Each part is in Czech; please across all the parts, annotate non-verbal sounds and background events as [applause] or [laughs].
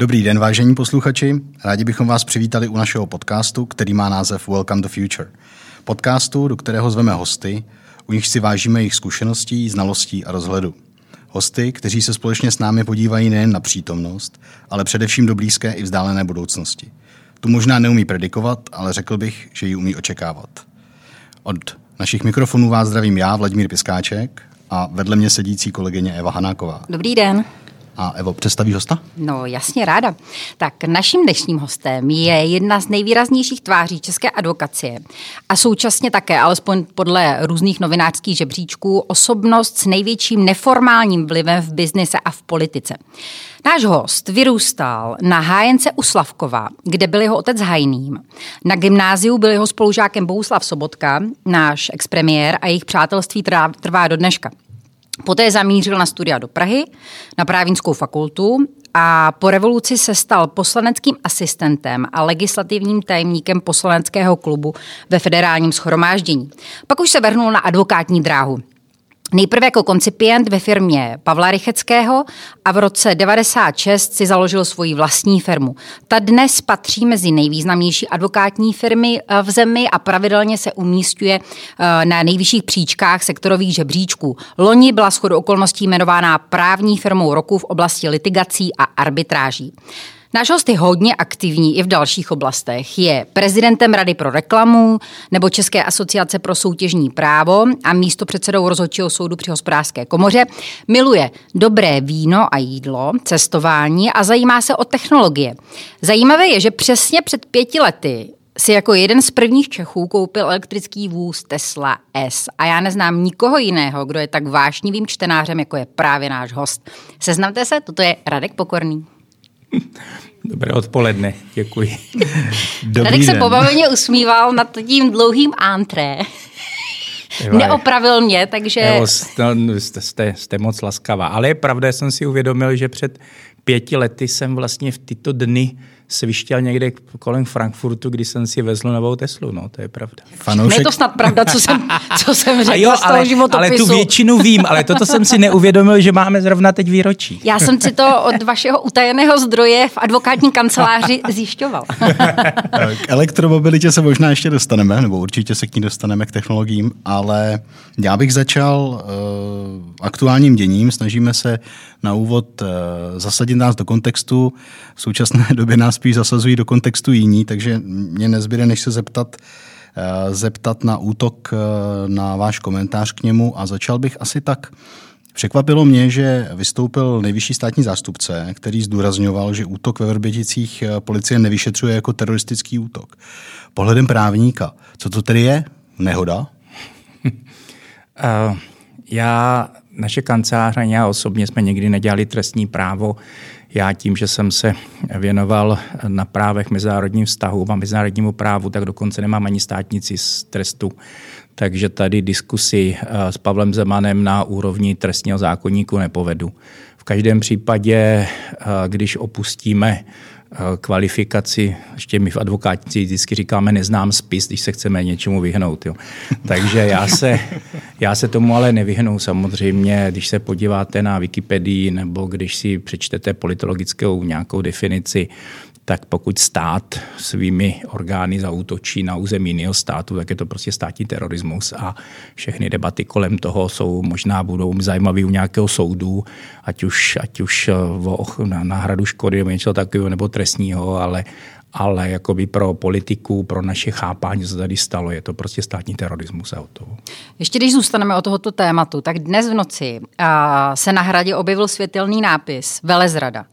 Dobrý den, vážení posluchači. Rádi bychom vás přivítali u našeho podcastu, který má název Welcome to Future. Podcastu, do kterého zveme hosty, u nich si vážíme jejich zkušeností, znalostí a rozhledu. Hosty, kteří se společně s námi podívají nejen na přítomnost, ale především do blízké i vzdálené budoucnosti. Tu možná neumí predikovat, ale řekl bych, že ji umí očekávat. Od našich mikrofonů vás zdravím já, Vladimír Piskáček, a vedle mě sedící kolegyně Eva Hanáková. Dobrý den. A Evo, představíš hosta? No, jasně ráda. Tak naším dnešním hostem je jedna z nejvýraznějších tváří české advokacie a současně také, alespoň podle různých novinářských žebříčků, osobnost s největším neformálním vlivem v biznise a v politice. Náš host vyrůstal na hájence u Slavkova, kde byl jeho otec hajným. Na gymnáziu byl jeho spolužákem Bouslav Sobotka, náš expremiér a jejich přátelství trvá do dneška. Poté zamířil na studia do Prahy, na právnickou fakultu a po revoluci se stal poslaneckým asistentem a legislativním tajemníkem poslaneckého klubu ve federálním schromáždění. Pak už se vrhnul na advokátní dráhu. Nejprve jako koncipient ve firmě Pavla Rycheckého a v roce 96 si založil svoji vlastní firmu. Ta dnes patří mezi nejvýznamnější advokátní firmy eh, v zemi a pravidelně se umístuje eh, na nejvyšších příčkách sektorových žebříčků. Loni byla shodou okolností jmenována právní firmou roku v oblasti litigací a arbitráží. Náš host je hodně aktivní i v dalších oblastech. Je prezidentem Rady pro reklamu nebo České asociace pro soutěžní právo a místo předsedou rozhodčího soudu při hospodářské komoře. Miluje dobré víno a jídlo, cestování a zajímá se o technologie. Zajímavé je, že přesně před pěti lety si jako jeden z prvních Čechů koupil elektrický vůz Tesla S. A já neznám nikoho jiného, kdo je tak vášnivým čtenářem, jako je právě náš host. Seznamte se, toto je Radek Pokorný. [laughs] Dobré odpoledne, děkuji. [laughs] Dobrý Radek den. se pobaveně usmíval nad tím dlouhým antré. Neopravil mě, takže... Jo, jste, jste, jste moc laskavá. Ale je pravda, jsem si uvědomil, že před pěti lety jsem vlastně v tyto dny svištěl někde kolem Frankfurtu, kdy jsem si vezl novou Teslu, no, to je pravda. Fanoušek... Je to snad pravda, co jsem, co jsem řekl jo, z toho ale, ale tu většinu vím, ale toto jsem si neuvědomil, že máme zrovna teď výročí. Já jsem si to od vašeho utajeného zdroje v advokátní kanceláři zjišťoval. [laughs] K elektromobilitě se možná ještě dostaneme, nebo určitě se k ní dostaneme k technologiím, ale já bych začal uh, aktuálním děním. Snažíme se na úvod uh, zasadit nás do kontextu. V současné době nás spíš zasazují do kontextu jiní, takže mě nezbyde, než se zeptat, uh, zeptat na útok uh, na váš komentář k němu a začal bych asi tak. Překvapilo mě, že vystoupil nejvyšší státní zástupce, který zdůrazňoval, že útok ve Vrběticích policie nevyšetřuje jako teroristický útok. Pohledem právníka, co to tedy je? Nehoda? Uh, [laughs] já naše kancelář a já osobně jsme nikdy nedělali trestní právo. Já tím, že jsem se věnoval na právech mezinárodním vztahům a mezinárodnímu právu, tak dokonce nemám ani státnici z trestu. Takže tady diskusi eh, s Pavlem Zemanem na úrovni trestního zákonníku nepovedu. V každém případě, eh, když opustíme kvalifikaci, ještě my v advokátnici vždycky říkáme neznám spis, když se chceme něčemu vyhnout. Jo. [laughs] Takže já se, já se tomu ale nevyhnu samozřejmě, když se podíváte na Wikipedii nebo když si přečtete politologickou nějakou definici, tak pokud stát svými orgány zautočí na území jiného státu, tak je to prostě státní terorismus a všechny debaty kolem toho jsou možná budou zajímavé u nějakého soudu, ať už, ať už eh, o náhradu škody nebo něco takového, nebo trestního, ale, ale jakoby pro politiku, pro naše chápání, co tady stalo, je to prostě státní terorismus a to. Ještě když zůstaneme o tohoto tématu, tak dnes v noci se na hradě objevil světelný nápis Velezrada.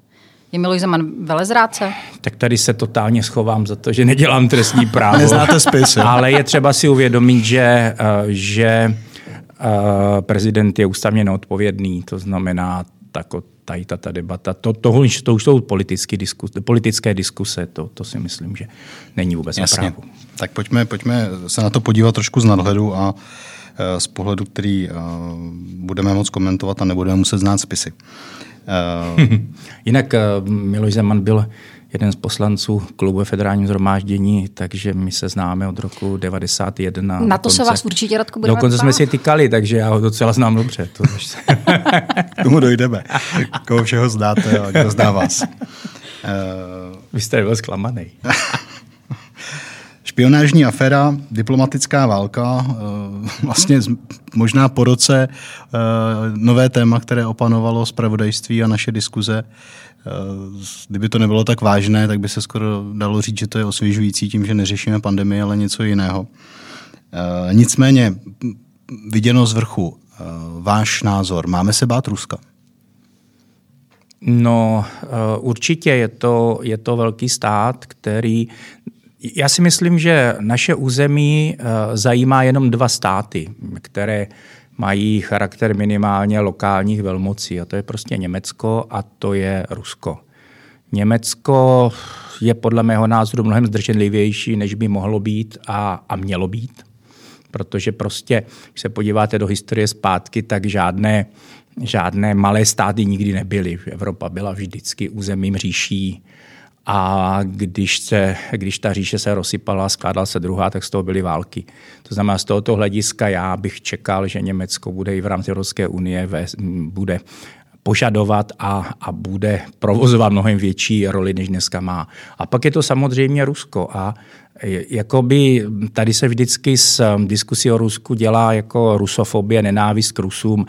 Je Miloš Zeman velezrádce? Tak tady se totálně schovám za to, že nedělám trestní [laughs] právo. Neznáte spis. Ale je třeba si uvědomit, že, eh, že eh, prezident je ústavně neodpovědný, to znamená, tak tady ta, ta debata, to, to, to už jsou politické diskuse, politické diskuse, to, to si myslím, že není vůbec Jasně. na právu. Tak pojďme, pojďme se na to podívat trošku z nadhledu a eh, z pohledu, který budeme moc komentovat a nebudeme muset znát spisy. Uh... [laughs] Jinak uh, Miloš Zeman byl jeden z poslanců klubu federálním zhromáždění, takže my se známe od roku 91. Na to se vás určitě, Radko, bude Dokonce jsme si tykali, takže já ho docela znám dobře. To [laughs] K tomu dojdeme. Koho všeho znáte a kdo zná vás. Vy jste byl zklamaný. [laughs] Špionážní aféra, diplomatická válka, eh, vlastně možná po roce eh, nové téma, které opanovalo zpravodajství a naše diskuze. Eh, kdyby to nebylo tak vážné, tak by se skoro dalo říct, že to je osvěžující tím, že neřešíme pandemii, ale něco jiného. Nicméně, viděno z vrchu, váš názor, máme se bát Ruska? No, určitě je to, je to velký stát, který já si myslím, že naše území eh, zajímá jenom dva státy, které mají charakter minimálně lokálních velmocí. A to je prostě Německo a to je Rusko. Německo je podle mého názoru mnohem zdrženlivější, než by mohlo být a, a mělo být. Protože prostě, když se podíváte do historie zpátky, tak žádné, žádné malé státy nikdy nebyly. Evropa byla vždycky územím říší a když, se, když ta říše se rozsypala, skládala se druhá, tak z toho byly války. To znamená, z tohoto hlediska já bych čekal, že Německo bude i v rámci Evropské unie ve, bude požadovat a, a bude provozovat mnohem větší roli, než dneska má. A pak je to samozřejmě Rusko. A Jakoby tady se vždycky s um, diskusí o Rusku dělá jako rusofobie, nenávist k Rusům.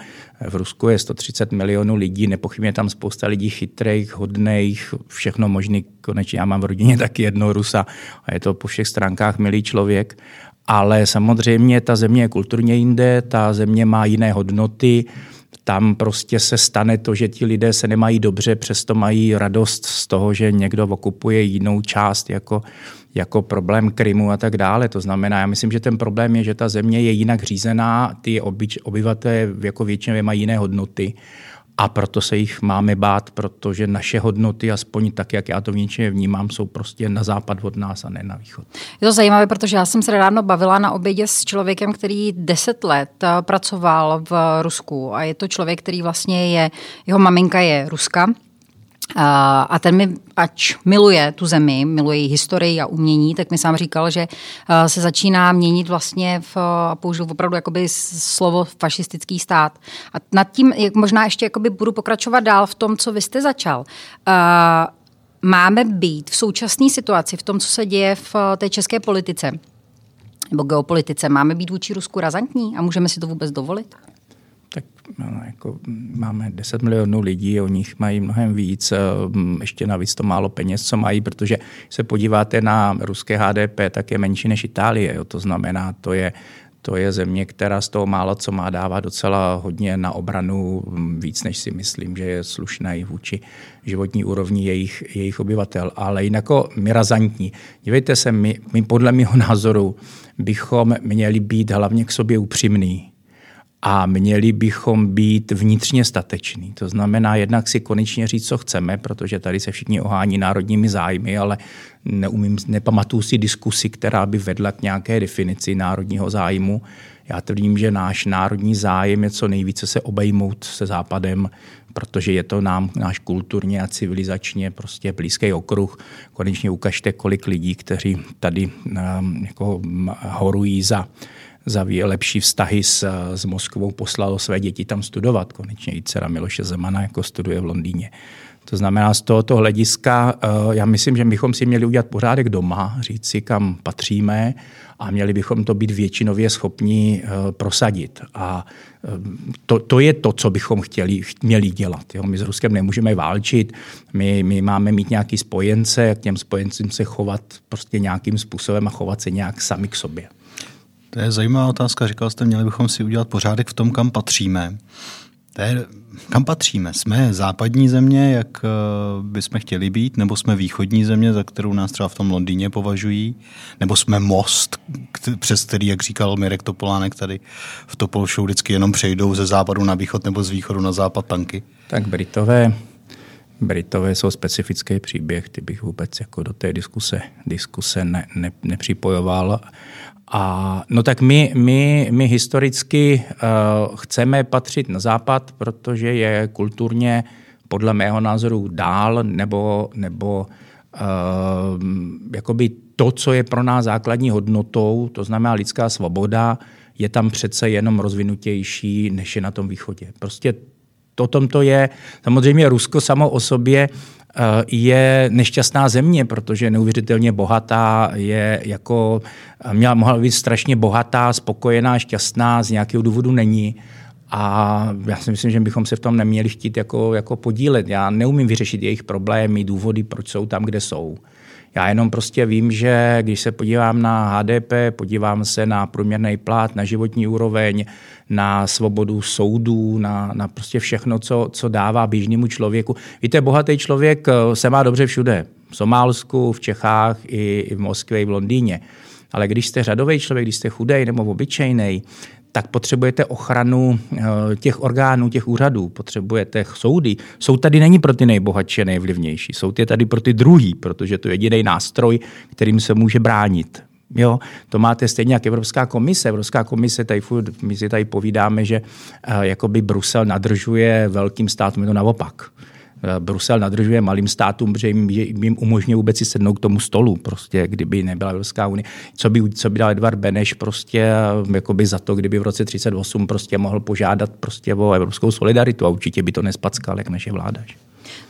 V Rusku je 130 milionů lidí, nepochybně tam spousta lidí chytrých, hodných, všechno možný. Konečně já mám v rodině taky jedno Rusa a je to po všech stránkách milý člověk. Ale samozřejmě ta země je kulturně jinde, ta země má jiné hodnoty, tam prostě se stane to, že ti lidé se nemají dobře, přesto mají radost z toho, že někdo okupuje jinou část jako jako problém Krymu a tak dále. To znamená, já myslím, že ten problém je, že ta země je jinak řízená, ty obyč, obyvatelé jako většinově mají jiné hodnoty a proto se jich máme bát, protože naše hodnoty, aspoň tak, jak já to vnitřně vnímám, jsou prostě na západ od nás a ne na východ. Je to zajímavé, protože já jsem se nedávno bavila na obědě s člověkem, který deset let eh, pracoval v Rusku a je to člověk, který vlastně je, jeho maminka je Ruska, a ten mi, ač miluje tu zemi, miluje její historii a umění, tak mi sám říkal, že se začíná měnit vlastně, v, a použil opravdu jakoby slovo fašistický stát. A nad tím jak možná ještě jakoby budu pokračovat dál v tom, co vy jste začal. Máme být v současné situaci, v tom, co se děje v té české politice, nebo geopolitice, máme být vůči Rusku razantní a můžeme si to vůbec dovolit? Tak no, jako máme 10 milionů lidí, o nich mají mnohem víc, eh, ještě navíc to málo peněz, co mají, protože se podíváte na ruské HDP, tak je menší než Itálie. Jo. To znamená, to je, to je země, která z toho málo co má dává docela hodně na obranu, víc než si myslím, že je slušná i vůči životní úrovni jejich, jejich obyvatel. Ale jinak my razantní. Dívejte se, my, my podle mého názoru bychom měli být hlavně k sobě upřímní a měli bychom být vnitřně stateční. To znamená jednak si konečně říct, co chceme, protože tady se všichni ohání národními zájmy, ale neumím, nepamatuju si diskusi, která by vedla k nějaké definici národního zájmu. Já tvrdím, že náš národní zájem je co nejvíce se obejmout se Západem, protože je to nám, náš kulturně a civilizačně prostě blízký okruh. Konečně ukažte, kolik lidí, kteří tady um, jako horují za za lepší vztahy s, s Moskvou poslalo své děti tam studovat. Konečně i dcera Miloše Zemana jako studuje v Londýně. To znamená, z tohoto hlediska, eh, já myslím, že bychom si měli udělat pořádek doma, říct si, kam patříme a měli bychom to být většinově schopni eh, prosadit. A eh, to, to je to, co bychom chtěli, měli dělat. Jo? My s Ruskem nemůžeme válčit, my, my máme mít nějaký spojence, jak těm spojencům se chovat prostě nějakým způsobem a chovat se nějak sami k sobě. To je zajímavá otázka. Říkal jste, měli bychom si udělat pořádek v tom, kam patříme. To je, kam patříme? Jsme západní země, jak eh, bychom chtěli být, nebo jsme východní země, za kterou nás třeba v tom Londýně považují, nebo jsme most, přes který, jak říkal Mirek Topolánek tady v Topol Show, vždycky jenom přejdou ze západu na východ nebo z východu na západ tanky. Tak Britové, Britové jsou specifický příběh, ty bych vůbec jako do té diskuse, diskuse ne, ne, nepřipojoval. A no tak my, my, my historicky uh, chceme patřit na západ, protože je kulturně podle mého názoru dál nebo, nebo jakoby to, co je pro nás základní hodnotou, to znamená lidská svoboda, je tam přece jenom rozvinutější, než je na tom východě. Prostě o tom to je. Samozřejmě Rusko samo o sobě je nešťastná země, protože je neuvěřitelně bohatá, je jako, eh, měla, mohla být strašně bohatá, spokojená, šťastná, z nějakého důvodu není. A já si myslím, že bychom se v tom neměli chtít jako, jako podílet. Já neumím vyřešit jejich problémy, důvody, proč jsou tam, kde jsou. Já jenom prostě vím, že když se podívám na HDP, podívám se na průměrný plat, na životní úroveň, na svobodu soudů, na, na prostě všechno, co, co dává běžnému člověku. Víte, bohatý člověk eh, se má dobře všude. V Somálsku, v Čechách, i, i v Moskvě, i v Londýně. Ale když jste řadový člověk, když jste chudej nebo obyčejný, tak potřebujete ochranu eh, těch orgánů, těch úřadů, potřebujete soudy. Soud tady není pro ty nejbohatší a nejvlivnější. Soud je tady pro ty druhý, protože to je jediný nástroj, kterým se může bránit. Jo, to máte stejně jako Evropská komise. Evropská komise, tady, my si tady povídáme, že uh, jakoby Brusel nadržuje velkým státům, je to naopak. Eh, Brusel nadržuje malým státům, protože jim, jim umožňuje vůbec si sednout k tomu stolu, prostě, kdyby nebyla Evropská unie. Co by, co by dal Edvard Beneš prostě eh, jakoby za to, kdyby v roce 38 prostě mohl požádat prostě o evropskou solidaritu a určitě by to nespackal, jak naše vláda. Že?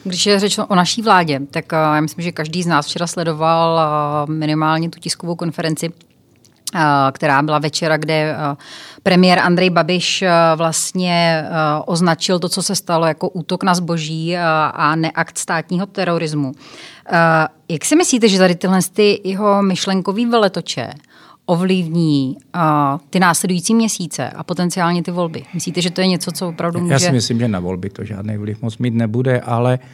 Když je řeč o naší vládě, tak eh, já myslím, že každý z nás včera sledoval minimálně tu tiskovou konferenci která byla večera, kde premiér Andrej Babiš vlastně označil to, co se stalo jako útok na zboží a neakt státního terorismu. Jak si myslíte, že tady tyhle ty jeho myšlenkový veletoče ovlivní ty následující měsíce a potenciálně ty volby? Myslíte, že to je něco, co opravdu může... Já si myslím, že na volby to žádný vliv moc mít nebude, ale uh,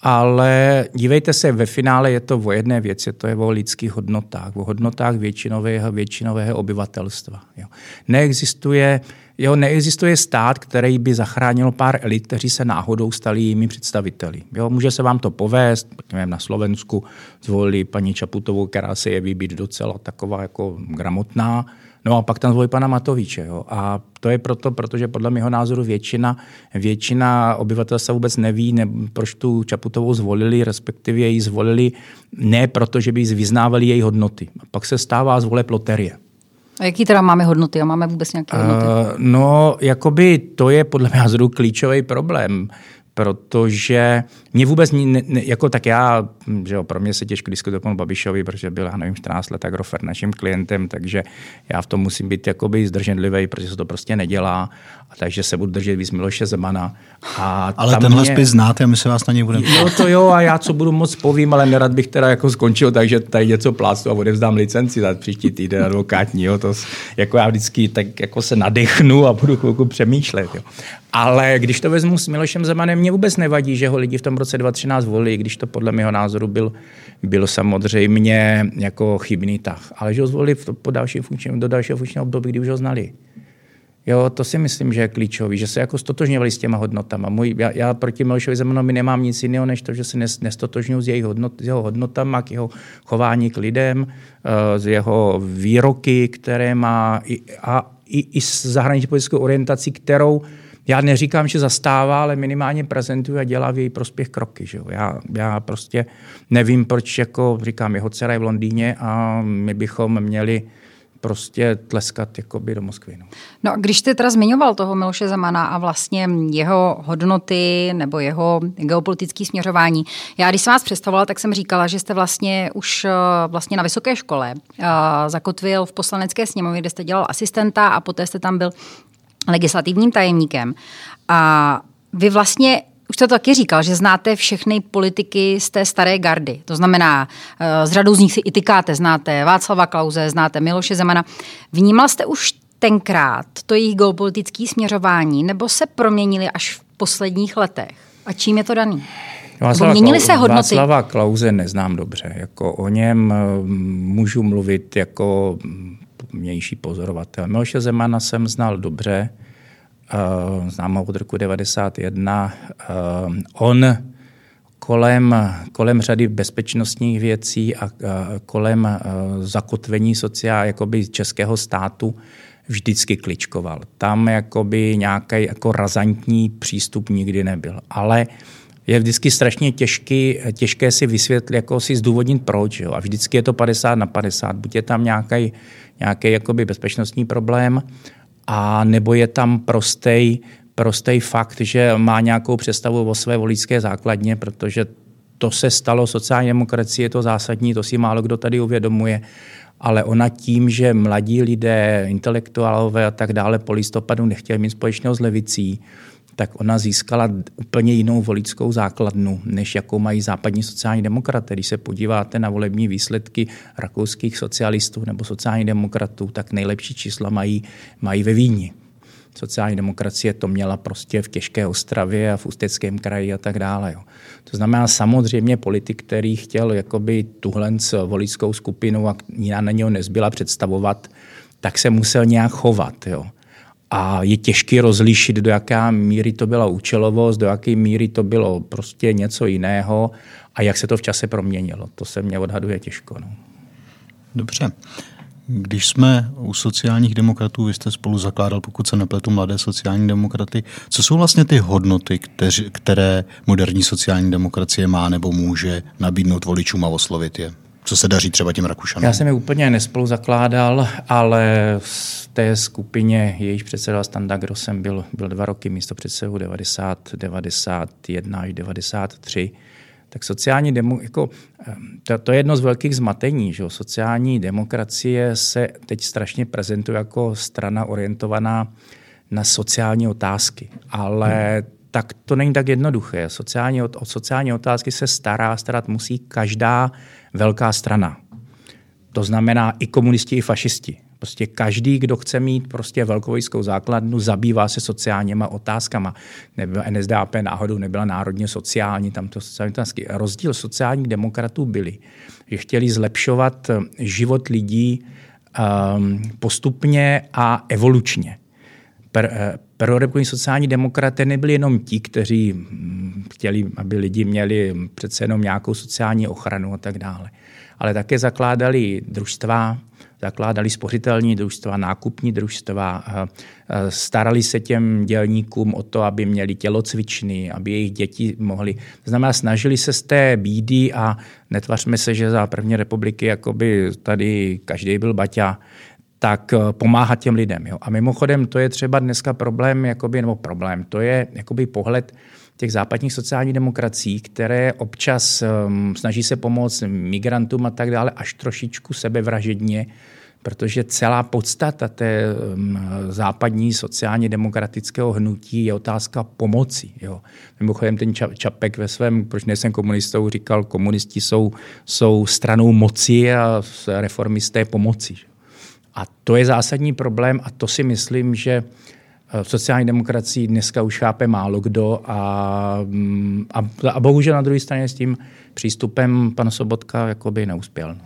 ale dívejte se, ve finále je to o jedné věci, to je o lidských hodnotách, o hodnotách většinového, většinového obyvatelstva. Jo. Neexistuje, jo, neexistuje stát, který by zachránil pár elit, kteří se náhodou stali jimi představiteli. Jo, může se vám to povést, na Slovensku zvolili paní Čaputovou, která se jeví být docela taková jako gramotná, No a pak tam zvolí pana Matoviče. Jo. A to je proto, protože podle mého názoru většina, většina obyvatelstva vůbec neví, ne, proč tu Čaputovou zvolili, respektive ji zvolili ne proto, že by vyznávali její hodnoty. A pak se stává zvole loterie. A jaký teda máme hodnoty? A máme vůbec nějaké hodnoty? Uh, no, jakoby to je podle mého názoru klíčový problém protože mě vůbec, ne, ne, jako tak já, že jo, pro mě se těžko diskutuje panu Babišovi, protože byl, já nevím, 14 let Agrofert naším klientem, takže já v tom musím být jakoby zdrženlivý, protože se to prostě nedělá, a takže se budu držet víc Miloše Zemana. A ale tenhle mě... spis znáte a my se vás na něj budeme Jo, to jo, a já co budu moc povím, ale nerad bych teda jako skončil, takže tady něco plácu a odevzdám licenci za příští týden advokátní. Jo, to, jako já vždycky tak jako se nadechnu a budu chvilku přemýšlet. Jo. Ale když to vezmu s Milošem Zemanem, mě vůbec nevadí, že ho lidi v tom roce 2013 volili, když to podle mého názoru byl, byl samozřejmě jako chybný tah. Ale že ho zvolili po další funkční, do dalšího funkčního období, kdy už ho znali. Jo, to si myslím, že je klíčový, že se jako stotožňovali s těma hodnotama. Můj, já, já proti Milošovi Zemanovi nemám nic jiného, než to, že se nestotožňuji s, hodnot, s jeho hodnotama, k jeho chování k lidem, z eh, jeho výroky, které má i, a i, i s zahraniční politickou orientací, kterou já neříkám, že zastává, ale minimálně prezentuje a dělá v její prospěch kroky. Že jo? Já, já prostě nevím, proč, jako říkám, jeho dcera je v Londýně a my bychom měli prostě tleskat jakoby do Moskvy. No. no když jste teda zmiňoval toho Miloše Zemana a vlastně jeho hodnoty nebo jeho geopolitické směřování, já když jsem vás představovala, tak jsem říkala, že jste vlastně už eh, vlastně na vysoké škole uh, zakotvil v poslanecké sněmovně, kde jste dělal asistenta a poté jste tam byl legislativním tajemníkem. A vy vlastně už to taky říkal, že znáte všechny politiky z té staré gardy. To znamená, z eh, řadu z nich si i tykáte. Znáte Václava Klauze, znáte Miloše Zemana. Vnímal jste už tenkrát to jejich geopolitické směřování, nebo se proměnili až v posledních letech? A čím je to daný? Václava, měnili se hodnoty? Václava Klauze neznám dobře. Jako o něm eh, můžu mluvit jako vnější pozorovatel. Miloše Zemana jsem znal dobře, uh, znám ho od roku 1991. Uh, on kolem, kolem řady bezpečnostních věcí a, a kolem uh, zakotvení sociál, jakoby českého státu vždycky kličkoval. Tam jakoby nějaký jako razantní přístup nikdy nebyl. Ale je vždycky strašně těžký, těžké si vysvětlit, jako si zdůvodnit proč. Jo? A vždycky je to 50 na 50. Buď je tam nějaký, nějaký jakoby bezpečnostní problém, a nebo je tam prostej, prostej fakt, že má nějakou představu o své voličské základně, protože to se stalo, sociální demokracie je to zásadní, to si málo kdo tady uvědomuje, ale ona tím, že mladí lidé, intelektuálové a tak dále po listopadu nechtěli mít společného s levicí, tak ona získala úplně jinou voličskou základnu, než jakou mají západní sociální demokraté. Když se podíváte na volební výsledky rakouských socialistů nebo sociálních demokratů, tak nejlepší čísla mají, mají ve Víni sociální demokracie to měla prostě v Těžké Ostravě a v Ústeckém kraji a tak dále. Jo. To znamená samozřejmě politik, který chtěl jakoby tuhle voličskou skupinu a na něho nezbyla představovat, tak se musel nějak chovat. Jo. A je těžké rozlišit, do jaké míry to byla účelovost, do jaké míry to bylo prostě něco jiného a jak se to v čase proměnilo. To se mě odhaduje těžko. No. Dobře. Když jsme u sociálních demokratů, vy jste spolu zakládal, pokud se nepletu, mladé sociální demokraty. Co jsou vlastně ty hodnoty, které moderní sociální demokracie má nebo může nabídnout voličům a oslovit je? Co se daří třeba těm Rakušanům? Já jsem je úplně nespolu zakládal, ale v té skupině, jejíž předseda Standa Grossem byl, byl dva roky místo předsedu 90, 91 až 93 tak sociální demo, jako, to, to je jedno z velkých zmatení. Že? Sociální demokracie se teď strašně prezentuje jako strana orientovaná na sociální otázky, ale hmm. tak to není tak jednoduché. Sociální, o sociální otázky se stará, starat musí každá velká strana. To znamená i komunisti, i fašisti. Prostě každý, kdo chce mít prostě velkovojskou základnu, zabývá se sociálníma otázkama. Nebyla NSDAP náhodou nebyla národně sociální, tam to sociální otázky. Rozdíl sociálních demokratů byli, že chtěli zlepšovat eh, život lidí um, postupně a evolučně. Per, eh, pro sociální demokraté nebyli jenom ti, kteří hm, chtěli, aby lidi měli přece jenom nějakou sociální ochranu a tak dále, ale také zakládali družstva, zakládali spořitelní družstva, nákupní družstva, starali se těm dělníkům o to, aby měli tělocvičny, aby jejich děti mohly. To znamená, snažili se z té bídy a netvařme se, že za první republiky jakoby tady každý byl baťa, tak eh, pomáhat těm lidem. Jo. A mimochodem, to je třeba dneska problém, jakoby, nebo problém, to je jakoby pohled těch západních sociálních demokracií, které občas um, snaží se pomoct migrantům a tak dále, až trošičku sebevražedně, protože celá podstata té um, západní sociálně demokratického hnutí je otázka pomoci. Jo. Mimochodem ten Čapek ve svém, proč nejsem komunistou, říkal, komunisti jsou, jsou stranou moci a reformisté pomoci. A to je zásadní problém a to si myslím, že v sociální demokracii dneska už chápe málo kdo a, mm, a, a bohužel na druhé straně s tím přístupem pan Sobotka jakoby neuspěl. No.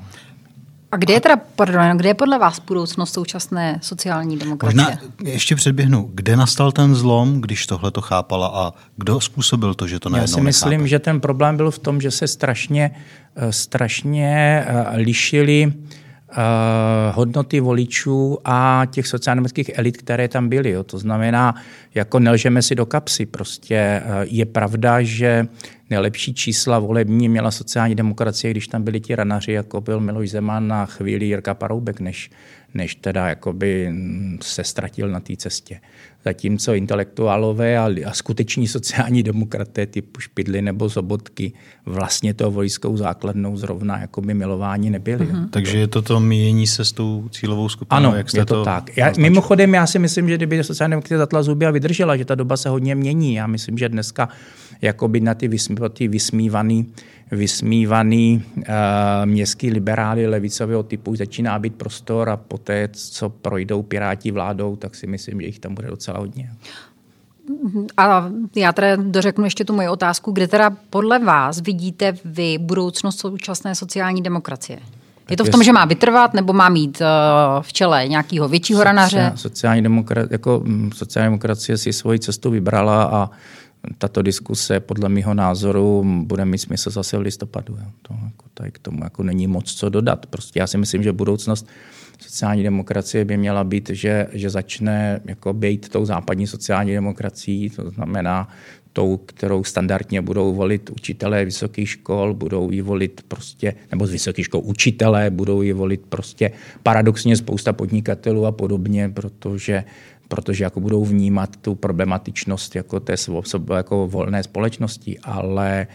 A kde je teda, pardon, kde je podle vás budoucnost současné sociální demokracie? Možná ještě předběhnu, kde nastal ten zlom, když tohle to chápala a kdo způsobil to, že to najednou Já si myslím, nechápe? že ten problém byl v tom, že se strašně, eh, strašně eh, lišili hodnoty voličů a těch sociálních elit, které tam byly. Jo. To znamená, jako nelžeme si do kapsy. Prostě uh, je pravda, že nejlepší čísla volební měla sociální demokracie, když tam byli ti ranaři, jako byl Miloš Zeman na chvíli Jirka Paroubek, než, než teda jakoby se ztratil na té cestě. Zatímco intelektuálové a, a skuteční sociální demokraté typu Špidly nebo Zobotky vlastně to vojskou základnou zrovna jakoby milování nebyli. Mm-hmm. Takže je to to míjení se s tou cílovou skupinou? Ano, jak jste je to, to tak. Já, mimochodem, já si myslím, že kdyby sociální demokracie zatla zuby a vydržela, že ta doba se hodně mění. Já myslím, že dneska jakoby na ty, vysmí, ty vysmívaný, vysmívaný uh, městský liberály levicového typu začíná být prostor a poté, co projdou Piráti vládou, tak si myslím, že jich tam bude docela hodně. A já teda dořeknu ještě tu moji otázku, kde teda podle vás vidíte vy budoucnost současné sociální demokracie? Je to v tom, že má vytrvat, nebo má mít uh, v čele nějakého většího ranaře? Sociální, demokra- jako, mm, sociální demokracie si svoji cestu vybrala a tato diskuse podle mého názoru bude mít smysl zase v listopadu. Jo. To jako, tady k tomu jako není moc co dodat. Prostě já si myslím, že budoucnost sociální demokracie by měla být, že, že začne jako být tou západní sociální demokracií, to znamená tou, kterou standardně budou volit učitelé vysokých škol, budou ji volit prostě, nebo z vysokých škol učitelé, budou ji volit prostě paradoxně spousta podnikatelů a podobně, protože protože jako budou vnímat tu problematičnost jako té jako volné společnosti, ale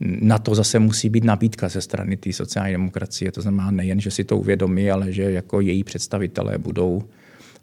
na to zase musí být nabídka ze strany té sociální demokracie. To znamená nejen, že si to uvědomí, ale že jako její představitelé budou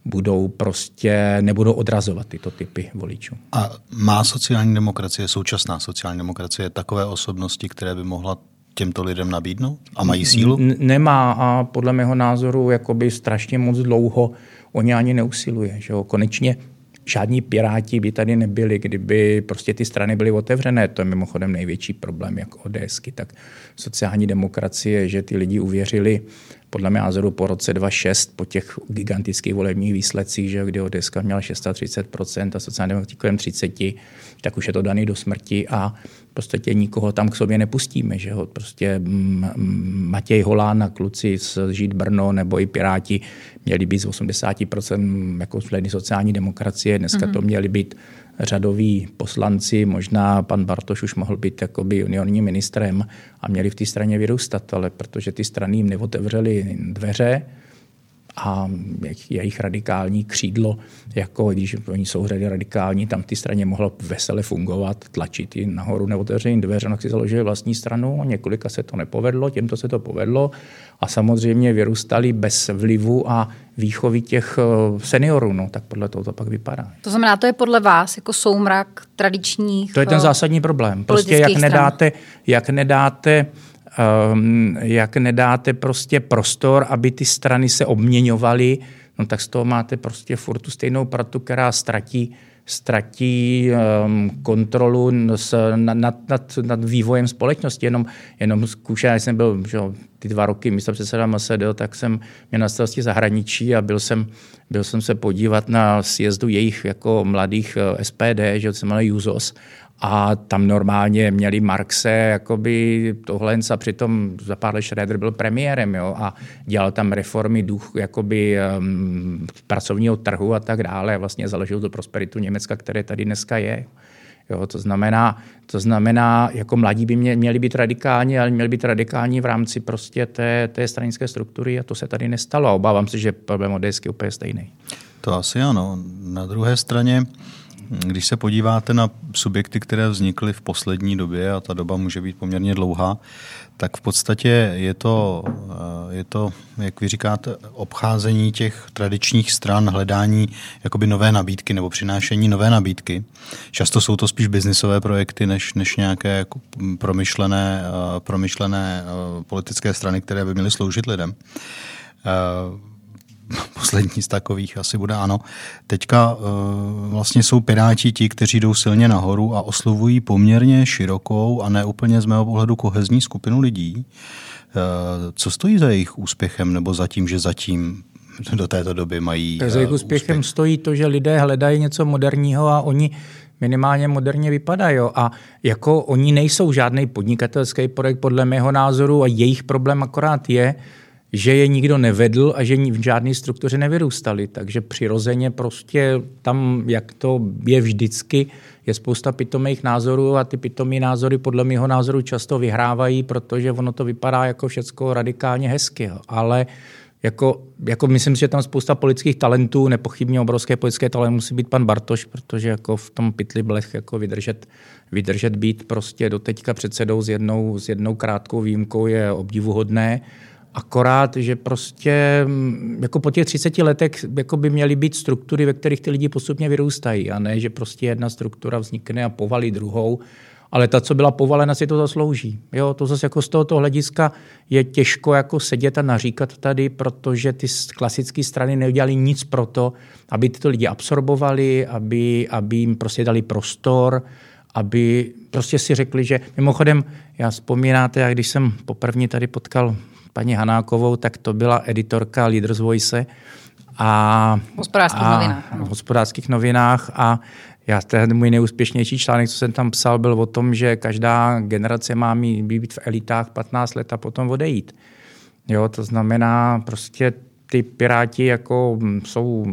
budou prostě, nebudou odrazovat tyto typy voličů. A má sociální demokracie, současná sociální demokracie, takové osobnosti, které by mohla těmto lidem nabídnout? A mají sílu? N- nemá a podle mého názoru jakoby strašně moc dlouho o ně ani neusiluje. Že jo? Konečně žádní piráti by tady nebyli, kdyby prostě ty strany byly otevřené. To je mimochodem největší problém, jak ODSky, tak sociální demokracie, že ty lidi uvěřili podle mého názoru po roce 2006, po těch gigantických volebních výsledcích, že kdy ODS měla 630% a sociální demokracie kolem 30%, tak už je to daný do smrti a prostě nikoho tam k sobě nepustíme. Že ho prostě mm, mm, Matěj Holán a kluci z Žít Brno nebo i Piráti měli být z 80% jako členy sociální demokracie, dneska mm-hmm. to měli být řadoví poslanci, možná pan Bartoš už mohl být jakoby juniorním ministrem a měli v té straně vyrůstat, ale protože ty strany jim neotevřely dveře, a jejich radikální křídlo, jako když oni jsou řady radikální, tam ty straně mohlo vesele fungovat, tlačit ji nahoru nebo otevření dveře, no si založili vlastní stranu, několika se to nepovedlo, těmto se to povedlo a samozřejmě vyrůstali bez vlivu a výchovy těch eh, seniorů, no, tak podle toho to pak vypadá. To znamená, to je podle vás jako soumrak tradičních To je ten eh, zásadní problém. Prostě jak nedáte, jak nedáte jak nedáte prostě prostor, aby ty strany se obměňovaly, no tak z toho máte prostě furt tu stejnou pratu, která ztratí ztratí um, kontrolu s, nad, nad, nad, vývojem společnosti. Jenom, jenom zkušený, jsem byl že, ty dva roky místo předseda MSD, tak jsem měl na starosti zahraničí a byl jsem, byl jsem se podívat na sjezdu jejich jako mladých eh, SPD, že se jmenuje Juzos, a tam normálně měli Marxe jakoby tohle a přitom za pár let Schroeder byl premiérem jo, a dělal tam reformy duch jakoby um, pracovního trhu a tak dále vlastně založil tu prosperitu Německa, které tady dneska je. Jo, to znamená, to znamená, jako mladí by mě, měli být radikální, ale měli být radikální v rámci prostě té, té stranické struktury a to se tady nestalo. Obávám se, že problém ODS je úplně stejný. To asi ano. Na druhé straně, když se podíváte na subjekty, které vznikly v poslední době, a ta doba může být poměrně dlouhá, tak v podstatě je to, eh, je to, jak vy říkáte, obcházení těch tradičních stran, hledání jakoby nové nabídky nebo přinášení nové nabídky. Často jsou to spíš biznisové projekty, než, než nějaké jako promyšlené, eh, promyšlené eh, politické strany, které by měly sloužit lidem [laughs] poslední z takových asi bude ano. Teďka uh, vlastně jsou Piráti ti, kteří jdou silně nahoru a oslovují poměrně širokou a ne úplně z mého pohledu kohezní skupinu lidí. Uh, co stojí za jejich úspěchem nebo za tím, že zatím [laughs] do této doby mají Tak za jejich úspěchem úspěch. stojí to, že lidé hledají něco moderního a oni minimálně moderně vypadají. A jako oni nejsou žádný podnikatelský projekt podle mého názoru a jejich problém akorát je, že je nikdo nevedl a že v žádné struktuře nevyrůstali. Takže přirozeně prostě tam, jak to je vždycky, je spousta pitomých názorů a ty pitomé názory podle mého názoru často vyhrávají, protože ono to vypadá jako všecko radikálně hezky. Ale jako, jako myslím, že tam spousta politických talentů, nepochybně obrovské politické talent musí být pan Bartoš, protože jako v tom pytli blech jako vydržet, vydržet být prostě doteďka předsedou s jednou, s jednou krátkou výjimkou je obdivuhodné. Akorát, že prostě mm, jako po těch 30 letech jako by měly být struktury, ve kterých ty lidi postupně vyrůstají a ne, že prostě jedna struktura vznikne a povalí druhou, ale ta, co byla povalena, si to zaslouží. Jo, to zase jako z tohoto hlediska je těžko jako sedět a naříkat tady, protože ty klasické strany neudělali nic pro to, aby tyto lidi absorbovali, aby, aby jim prostě dali prostor, aby prostě si řekli, že mimochodem, já vzpomínáte, jak když jsem poprvé tady potkal paní Hanákovou, tak to byla editorka Leaders Voice A, v hospodářských a, novinách. V hospodářských novinách a já ten můj neúspěšnější článek, co jsem tam psal, byl o tom, že každá generace má mít, být v elitách 15 let a potom odejít. Jo, to znamená prostě ty Piráti jako jsou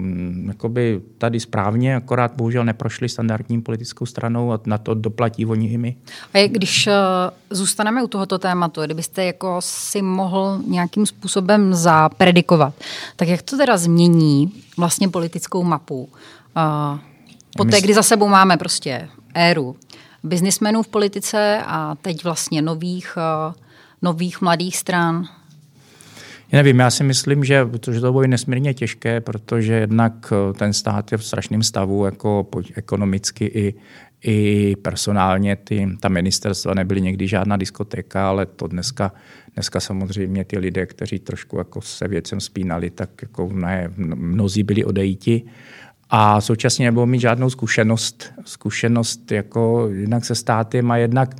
jakoby tady správně, akorát bohužel neprošli standardním politickou stranou a na to doplatí oni i my. A jak když uh, zůstaneme u tohoto tématu, kdybyste jako si mohl nějakým způsobem zapredikovat, tak jak to teda změní vlastně politickou mapu? Uh, poté, kdy za sebou máme prostě éru biznismenů v politice a teď vlastně nových, uh, nových mladých stran, já nevím, já si myslím, že, že to bude nesmírně těžké, protože jednak eh, ten stát je v strašném stavu jako ekonomicky i, i personálně. Ty, ta ministerstva nebyly někdy žádná diskotéka, ale to dneska, dneska samozřejmě ty lidé, kteří trošku jako se věcem spínali, tak jako ne, mnozí byli odejíti a současně nebudou mít žádnou zkušenost, zkušenost jako jednak se státem a jednak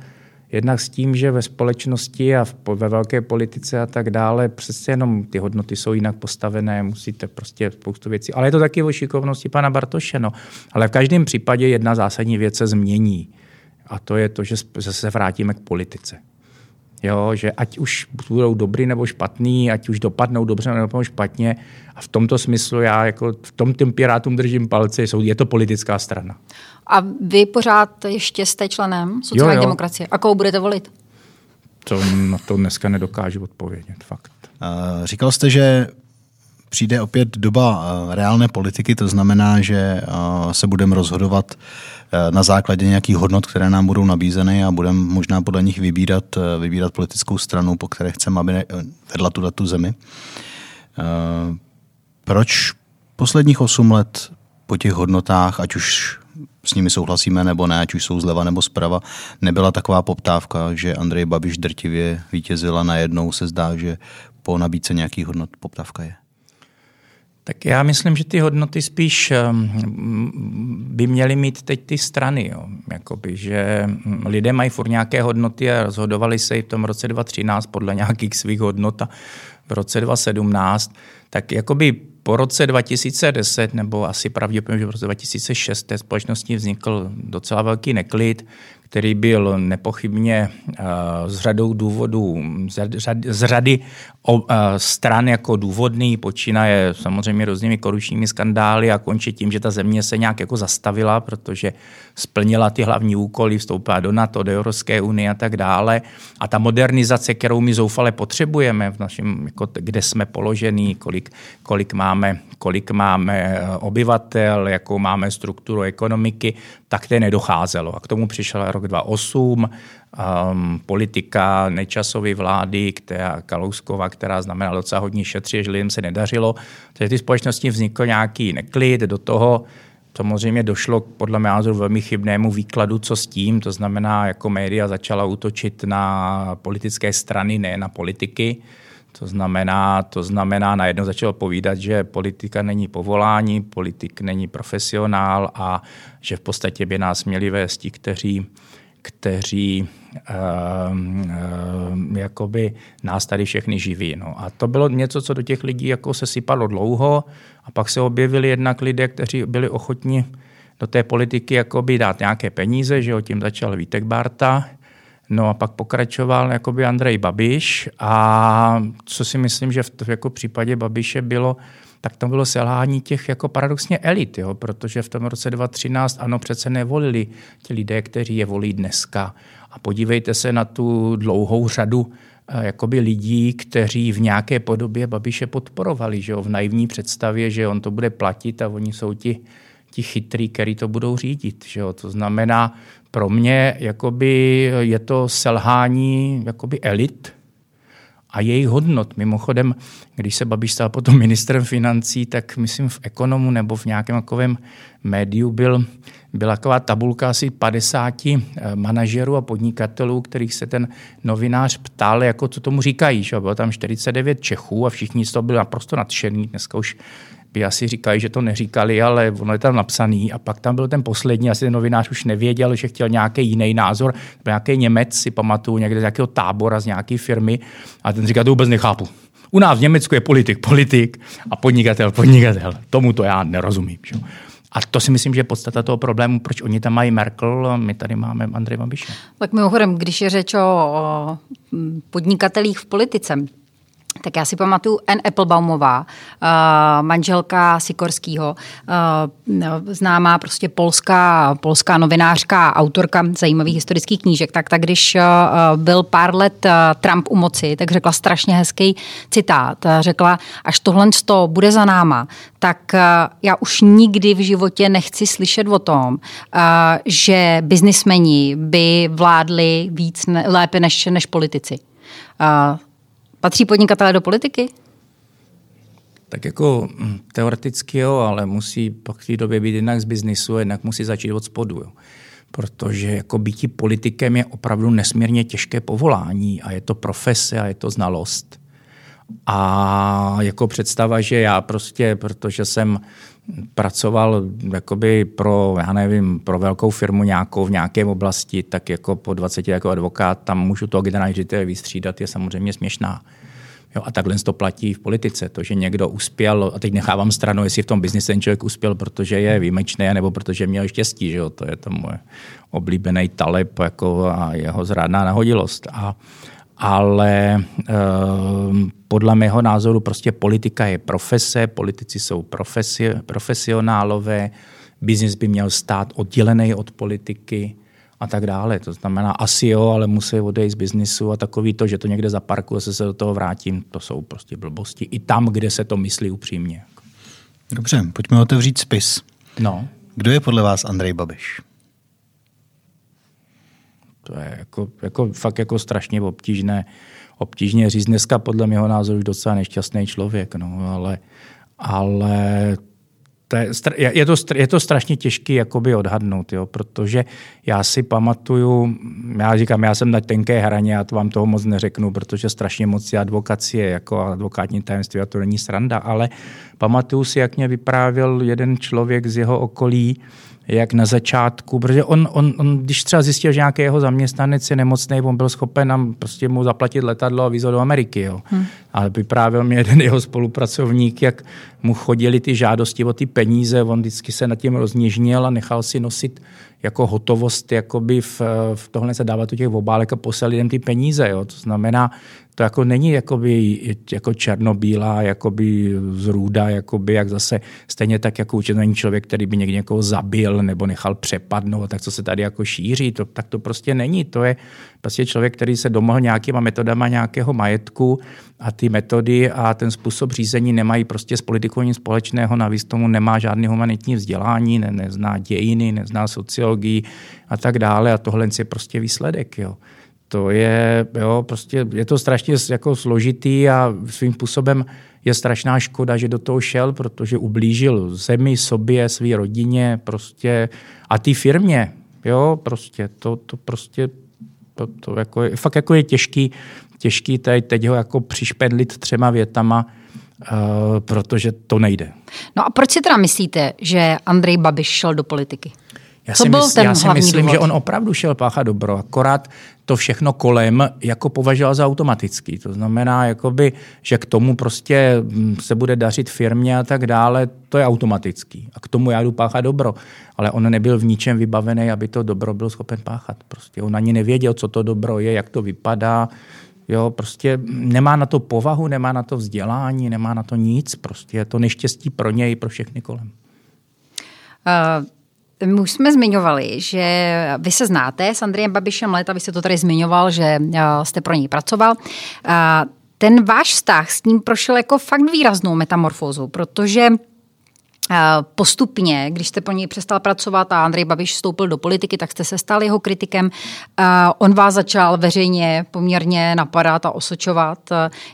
Jednak s tím, že ve společnosti a ve velké politice a tak dále přece jenom ty hodnoty jsou jinak postavené, musíte prostě spoustu věcí. Ale je to taky o šikovnosti pana Bartoše. No. Ale v každém případě jedna zásadní věc se změní. A to je to, že se vrátíme k politice. Jo, že ať už budou dobrý nebo špatný, ať už dopadnou dobře nebo špatně. A v tomto smyslu já jako v tom těm pirátům držím palce, jsou, je to politická strana. A vy pořád ještě jste členem sociální jo, jo. demokracie. A koho budete volit? To na to dneska nedokážu odpovědět, fakt. Uh, říkal jste, že přijde opět doba reálné politiky, to znamená, že se budeme rozhodovat na základě nějakých hodnot, které nám budou nabízeny a budeme možná podle nich vybírat, vybírat politickou stranu, po které chceme, aby vedla tu tu zemi. Proč posledních 8 let po těch hodnotách, ať už s nimi souhlasíme nebo ne, ať už jsou zleva nebo zprava, nebyla taková poptávka, že Andrej Babiš drtivě vítězil a najednou se zdá, že po nabídce nějakých hodnot poptávka je. Tak já myslím, že ty hodnoty spíš ehm, by měly mít teď ty strany. Jo. Jakoby, že lidé mají furt nějaké hodnoty a rozhodovali se i v tom roce 2013 podle nějakých svých hodnot a v roce 2017. Tak jakoby po roce 2010, nebo asi pravděpodobně, že v roce 2006 té společnosti vznikl docela velký neklid, který byl nepochybně z eh, řadou důvodů, z řady eh, stran jako důvodný, počínaje samozřejmě různými korupčními skandály a končí tím, že ta země se nějak jako zastavila, protože splnila ty hlavní úkoly, vstoupila do NATO, do Evropské unie a tak dále. A ta modernizace, kterou my zoufale potřebujeme, v našem, jako, kde jsme položení, kolik, kolik, máme, kolik máme eh, obyvatel, jakou máme strukturu ekonomiky, tak to nedocházelo. A k tomu přišel rok 2008, um, politika nečasové vlády, která Kalouskova, která znamenala docela hodně šetřit, že lidem se nedařilo. Takže ty společnosti vznikl nějaký neklid, do toho samozřejmě došlo podle mého názoru velmi chybnému výkladu, co s tím, to znamená, jako média začala útočit na politické strany, ne na politiky. To znamená, to znamená, najednou začalo povídat, že politika není povolání, politik není profesionál a že v podstatě by nás měli vést ti, kteří, kteří um, um, jakoby nás tady všechny živí. No. A to bylo něco, co do těch lidí jako se sypalo dlouho a pak se objevili jednak lidé, kteří byli ochotni do té politiky jakoby dát nějaké peníze, že o tím začal Vítek Barta, No a pak pokračoval jakoby Andrej Babiš a co si myslím, že v, jako případě Babiše bylo, tak to bylo selhání těch jako paradoxně elit, jo? protože v tom roce 2013 ano přece nevolili ti lidé, kteří je volí dneska. A podívejte se na tu dlouhou řadu eh, jakoby lidí, kteří v nějaké podobě Babiše podporovali, že jo? v naivní představě, že on to bude platit a oni jsou ti, ti chytrý, který to budou řídit. Že jo? To znamená, pro mě jakoby je to selhání jakoby elit a jejich hodnot. Mimochodem, když se Babiš stal potom ministrem financí, tak myslím v ekonomu nebo v nějakém takovém médiu byl, byla taková tabulka asi 50 eh, manažerů a podnikatelů, kterých se ten novinář ptal, jako co tomu říkají. Že? Bylo tam 49 Čechů a všichni z toho byli naprosto nadšení. Dneska už by asi říkali, že to neříkali, ale ono je tam napsaný. A pak tam byl ten poslední, asi ten novinář už nevěděl, že chtěl nějaký jiný názor. Nějaký Němec, si pamatuju, někde z nějakého tábora, z nějaké firmy. A ten říká, to vůbec nechápu. U nás v Německu je politik politik a podnikatel podnikatel. Tomu to já nerozumím. Že? A to si myslím, že je podstata toho problému, proč oni tam mají Merkel a my tady máme Andrej Babiše. Tak mimochodem, když je řeč o podnikatelích v politice, tak já si pamatuju Anne Applebaumová, uh, manželka Sikorského, uh, známá prostě polská, polská novinářka, autorka zajímavých historických knížek, tak, tak když uh, byl pár let Trump u moci, tak řekla strašně hezký citát. Řekla, až tohle to bude za náma, tak já už nikdy v životě nechci slyšet o tom, že biznismeni by vládli víc lépe než, než politici. Patří podnikatelé do politiky? Tak jako hm, teoreticky jo, ale musí pak v té době být jinak z biznisu, jednak musí začít od spodu. Jo. Protože jako býtí politikem je opravdu nesmírně těžké povolání a je to profese a je to znalost. A jako představa, že já prostě, protože jsem pracoval jakoby pro, já nevím, pro velkou firmu nějakou v nějaké oblasti, tak jako po 20 jako advokát tam můžu to generální ředitele vystřídat, je samozřejmě směšná. Jo, a takhle to platí v politice. To, že někdo uspěl, a teď nechávám stranu, jestli v tom biznise ten člověk uspěl, protože je výjimečný, nebo protože měl štěstí. Že jo? To je to moje oblíbený taleb jako a jeho zrádná nahodilost. A, ale e, podle mého názoru prostě politika je profese, politici jsou profesi, profesionálové, biznis by měl stát oddělený od politiky a tak dále. To znamená, asi jo, ale musí odejít z biznisu a takový to, že to někde zaparkuju a se, se do toho vrátím, to jsou prostě blbosti. I tam, kde se to myslí upřímně. Dobře, pojďme otevřít spis. No. Kdo je podle vás Andrej Babiš? To je jako, jako, fakt jako strašně obtížné, obtížně říct. Dneska podle mého názoru docela nešťastný člověk, no, ale, ale to je, je, to, je to strašně těžké jakoby odhadnout, jo, protože já si pamatuju, já říkám, já jsem na tenké hraně, já to vám toho moc neřeknu, protože strašně moc je advokacie, jako advokátní tajemství a to není sranda, ale pamatuju si, jak mě vyprávěl jeden člověk z jeho okolí, jak na začátku, protože on, on, on když třeba zjistil, že nějaký jeho zaměstnanec je nemocný, on byl schopen nám prostě mu zaplatit letadlo a vízo do Ameriky. Jo. Hmm. Ale vyprávěl mi jeden [laughs] jeho spolupracovník, jak mu chodili ty žádosti o ty peníze, on vždycky se nad tím rozněžnil a nechal si nosit jako hotovost jakoby v, v tohle se dávat do těch obálek a poslal lidem ty peníze. Jo. To znamená, to jako není jakoby, jako černobílá, jakoby zrůda, jakoby, jak zase stejně tak, jako určitě není člověk, který by někdy někoho zabil nebo nechal přepadnout, tak co se tady jako šíří, to, tak to prostě není. To je prostě člověk, který se domohl nějakýma metodama nějakého majetku a ty metody a ten způsob řízení nemají prostě s politikou nic společného, navíc tomu nemá žádný humanitní vzdělání, ne, nezná dějiny, nezná sociologii a tak dále a tohle je prostě výsledek. Jo to je, jo, prostě je to strašně jako složitý a svým způsobem je strašná škoda, že do toho šel, protože ublížil zemi, sobě, své rodině prostě a té firmě. Jo, prostě to, to prostě to, to jako je, fakt jako je těžký, těžký teď, teď ho jako přišpedlit třema větama, uh, protože to nejde. No a proč si teda myslíte, že Andrej Babiš šel do politiky? Já si, mysl, já si myslím, důvod? že on opravdu šel páchat dobro, akorát to všechno kolem jako považoval za automatický. To znamená, jakoby, že k tomu prostě mm, se bude dařit firmě a tak dále, to je automatický. A k tomu já jdu páchat dobro. Ale on nebyl v ničem vybavený, aby to dobro byl schopen páchat. Prostě on ani nevěděl, co to dobro je, jak to vypadá. Jo, prostě nemá na to povahu, nemá na to vzdělání, nemá na to nic. Prostě je to neštěstí pro něj i pro všechny kolem. Uh... My už jsme zmiňovali, že vy se znáte s Andrejem Babišem léta, vy jste to tady zmiňoval, že eh, jste pro něj pracoval. Ten váš vztah s ním prošel jako fakt výraznou metamorfózu, protože eh, postupně, když jste po něj přestal pracovat a Andrej Babiš vstoupil do politiky, tak jste se stal jeho kritikem. On vás začal veřejně poměrně napadat a osočovat.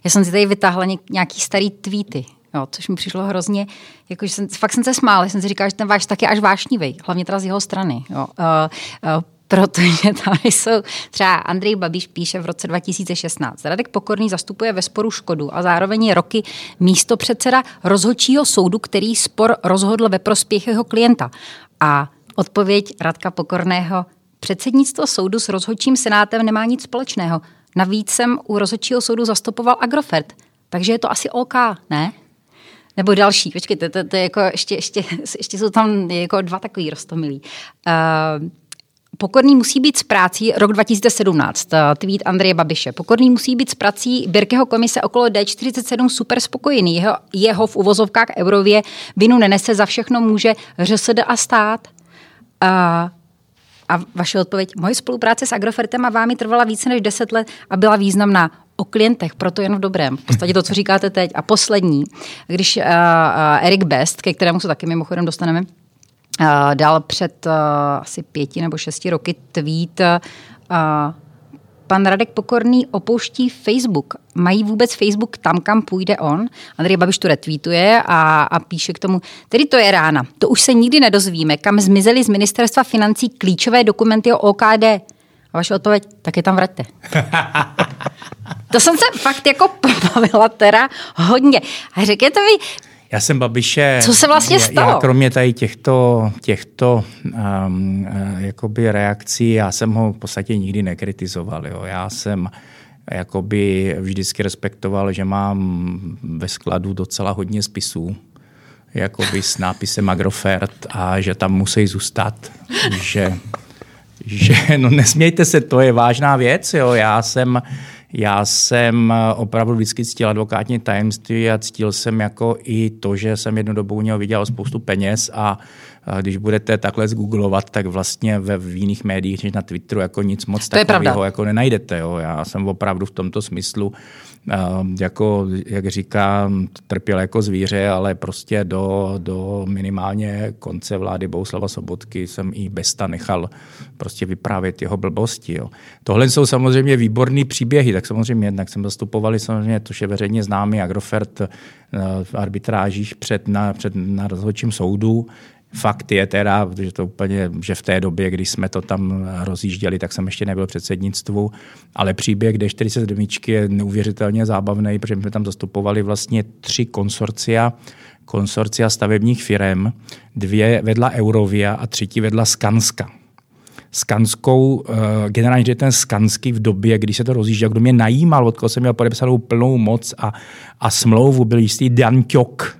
Já jsem si tady vytáhla nějaký starý tweety Jo, což mi přišlo hrozně, jakože jsem, fakt jsem se smála, jsem si říkala, že ten váš tak je až vášnivý, hlavně teda z jeho strany. Jo. Uh, uh, protože [laughs] tam jsou, třeba Andrej Babiš píše v roce 2016. Radek Pokorný zastupuje ve sporu Škodu a zároveň je roky místo předseda rozhodčího soudu, který spor rozhodl ve prospěch jeho klienta. A odpověď Radka Pokorného, předsednictvo soudu s rozhodčím senátem nemá nic společného. Navíc jsem u rozhodčího soudu zastupoval Agrofert Takže je to asi OK, ne? Nebo další, počkejte, to, to, je jako ještě, ještě, ještě jsou tam jako dva takový rostomilí. Uh, Pokorný musí být s prácí rok 2017, eh, tweet Andreje Babiše. Pokorný musí být s prací Birkeho komise okolo D47 super spokojený. Jeho, jeho v uvozovkách Eurově vinu nenese, za všechno může ŘSD a stát. A, a vaše odpověď. Moje spolupráce s Agrofertem a vámi trvala více než 10 let a byla významná o klientech, proto jen v dobrém. V podstatě to, co říkáte teď. A poslední, když uh, uh, Erik Best, ke kterému se taky mimochodem dostaneme, uh, dal před uh, asi pěti nebo šesti roky tweet uh, pan Radek Pokorný opouští Facebook. Mají vůbec Facebook tam, kam půjde on? Andrej Babiš to retweetuje a, a píše k tomu, tedy to je rána. To už se nikdy nedozvíme, kam zmizely z ministerstva financí klíčové dokumenty o OKD. A vaše odpověď, tak je tam vraťte. to jsem se fakt jako pobavila teda hodně. A řekněte mi, já jsem Babiše... Co se vlastně stalo? Já, kromě tady těchto, těchto um, jakoby reakcí, já jsem ho v podstatě nikdy nekritizoval. Jo. Já jsem jakoby vždycky respektoval, že mám ve skladu docela hodně spisů, jakoby s nápisem Agrofert a že tam musí zůstat, že, že no nesmějte se, to je vážná věc, jo. já jsem já jsem opravdu vždycky ctil advokátní tajemství a ctil jsem jako i to, že jsem jednu dobu u něho viděl spoustu peněz a když budete takhle zgooglovat, tak vlastně ve v jiných médiích, než na Twitteru, jako nic moc takového jako nenajdete. Jo. Já jsem opravdu v tomto smyslu jako, jak říkám, trpěl jako zvíře, ale prostě do, do minimálně konce vlády Bouslava Sobotky jsem i Besta nechal prostě vyprávět jeho blbosti. Jo. Tohle jsou samozřejmě výborné příběhy, tak samozřejmě jednak jsem zastupovali samozřejmě, to je veřejně známý Agrofert v arbitrážích před, na, před na rozhodčím soudu, Fakt je teda, protože to úplně, že v té době, když jsme to tam rozjížděli, tak jsem ještě nebyl předsednictvu, ale příběh D47 je neuvěřitelně zábavný, protože jsme tam zastupovali vlastně tři konsorcia, konsorcia stavebních firm, dvě vedla Eurovia a třetí vedla Skanska. Skanskou, uh, generální ředitel Skansky v době, kdy se to rozjížděl, kdo mě najímal, od koho jsem měl podepsanou plnou moc a, a smlouvu, byl jistý Dan Ťok,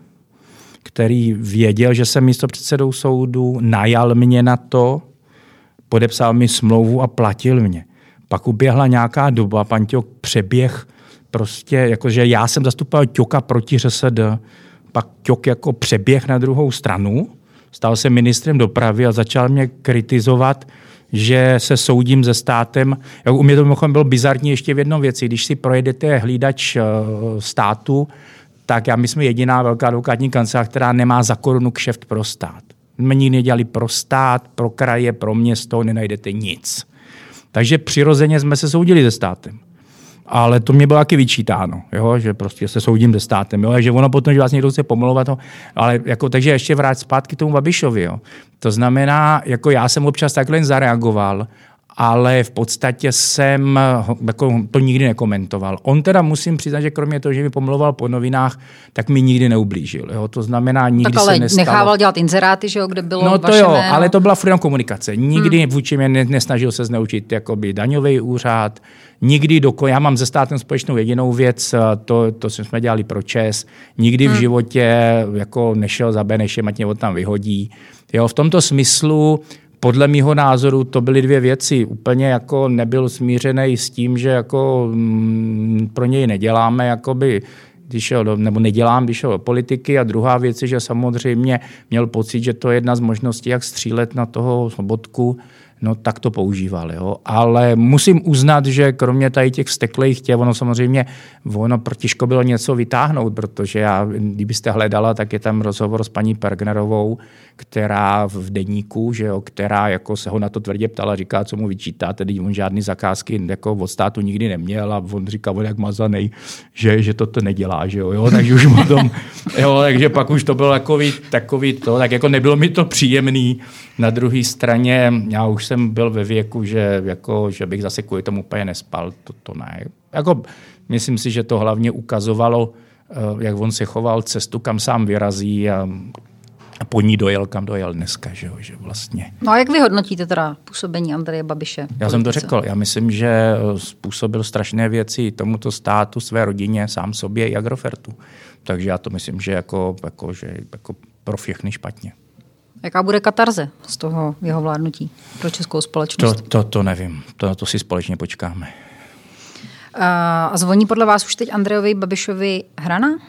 který věděl, že jsem místo předsedou soudu, najal mě na to, podepsal mi smlouvu a platil mě. Pak uběhla nějaká doba, pan Ťok přeběh prostě, jakože já jsem zastupoval Ťoka proti řsd, pak Ťok jako přeběh na druhou stranu, stal se ministrem dopravy a začal mě kritizovat, že se soudím se státem. U mě to bylo bizarní ještě v jednom věci. Když si projedete hlídač eh, státu, tak já my jsme jediná velká advokátní kancelář, která nemá za korunu kšeft pro stát. Nikdy nedělali pro stát, pro kraje, pro město, nenajdete nic. Takže přirozeně jsme se soudili se státem. Ale to mě bylo taky vyčítáno, jo? že prostě se soudím se státem, jo? že ono potom, že vás někdo chce pomilovat, no, ale jako, takže ještě vrát zpátky tomu Babišovi. Jo? To znamená, jako já jsem občas takhle zareagoval ale v podstatě jsem jako, to nikdy nekomentoval. On teda musím přiznat, že kromě toho, že mi pomluval po novinách, tak mi nikdy neublížil. Jo? To znamená, nikdy tak ale se nestalo. nechával dělat inzeráty, že jo, kde bylo No to jo, jméno. ale to byla freedom komunikace. Nikdy hmm. vůči mě nesnažil se zneučit jakoby daňový úřad, nikdy do, já mám ze státem společnou jedinou věc, to, to jsme dělali pro ČES, nikdy hmm. v životě jako nešel za Benešem, ať mě od tam vyhodí. Jo, v tomto smyslu podle mého názoru to byly dvě věci. Úplně jako nebyl smířený s tím, že jako mm, pro něj neděláme jakoby když šel do, nebo nedělám, když šel do politiky. A druhá věc je, že samozřejmě měl pocit, že to je jedna z možností, jak střílet na toho sobotku, no tak to používal. Jo. Ale musím uznat, že kromě tady těch vsteklých tě, ono samozřejmě, ono protižko bylo něco vytáhnout, protože já, kdybyste hledala, tak je tam rozhovor s paní Pergnerovou, která v deníku, že jo, která jako se ho na to tvrdě ptala, říká, co mu vyčítá, tedy on žádný zakázky jako od státu nikdy neměl a on říká, on jak mazaný, že, že to nedělá, že jo, jo takže už potom, [laughs] jo, takže pak už to bylo takový, takový to, tak jako nebylo mi to příjemný. Na druhé straně, já už jsem byl ve věku, že, jako, že bych zase kvůli tomu úplně nespal, to, to ne. Jako, myslím si, že to hlavně ukazovalo, eh, jak on se choval cestu, kam sám vyrazí a po ní dojel, kam dojel dneska, že, že vlastně. No a jak vy hodnotíte teda působení Andreje Babiše? Já jsem to řekl, já myslím, že způsobil strašné věci tomuto státu, své rodině, sám sobě i Agrofertu. Takže já to myslím, že jako, jako, že jako pro všechny špatně. Jaká bude katarze z toho jeho vládnutí pro českou společnost? To, to, to nevím, to, to si společně počkáme. A zvoní podle vás už teď Andrejovi Babišovi hrana?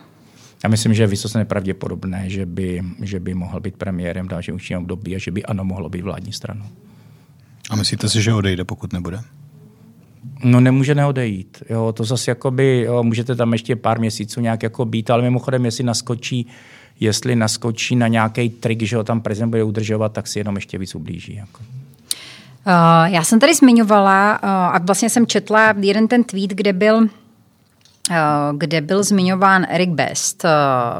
Já myslím, že je vysoce nepravděpodobné, že by, že by mohl být premiérem v dalším účinném období a že by ano mohlo být vládní stranou. A myslíte si, že odejde, pokud nebude? No nemůže neodejít. Jo, to zase jakoby, jo, můžete tam ještě pár měsíců nějak jako být, ale mimochodem, jestli naskočí, jestli naskočí na nějaký trik, že ho tam prezident bude udržovat, tak si jenom ještě víc ublíží. Jako. Uh, já jsem tady zmiňovala uh, a vlastně jsem četla jeden ten tweet, kde byl, uh, kde byl zmiňován Eric Best.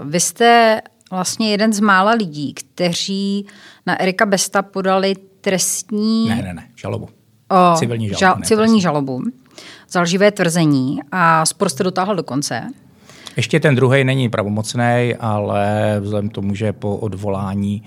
Vy jste vlastně jeden z mála lidí, kteří na Erika Besta podali trestní... Ne, ne, ne, žalobu. O, civilní žalobu. Žal, civilní žalobu za lživé tvrzení a spor jste dotáhl do konce. Ještě ten druhý není pravomocný, ale vzhledem k tomu, že po odvolání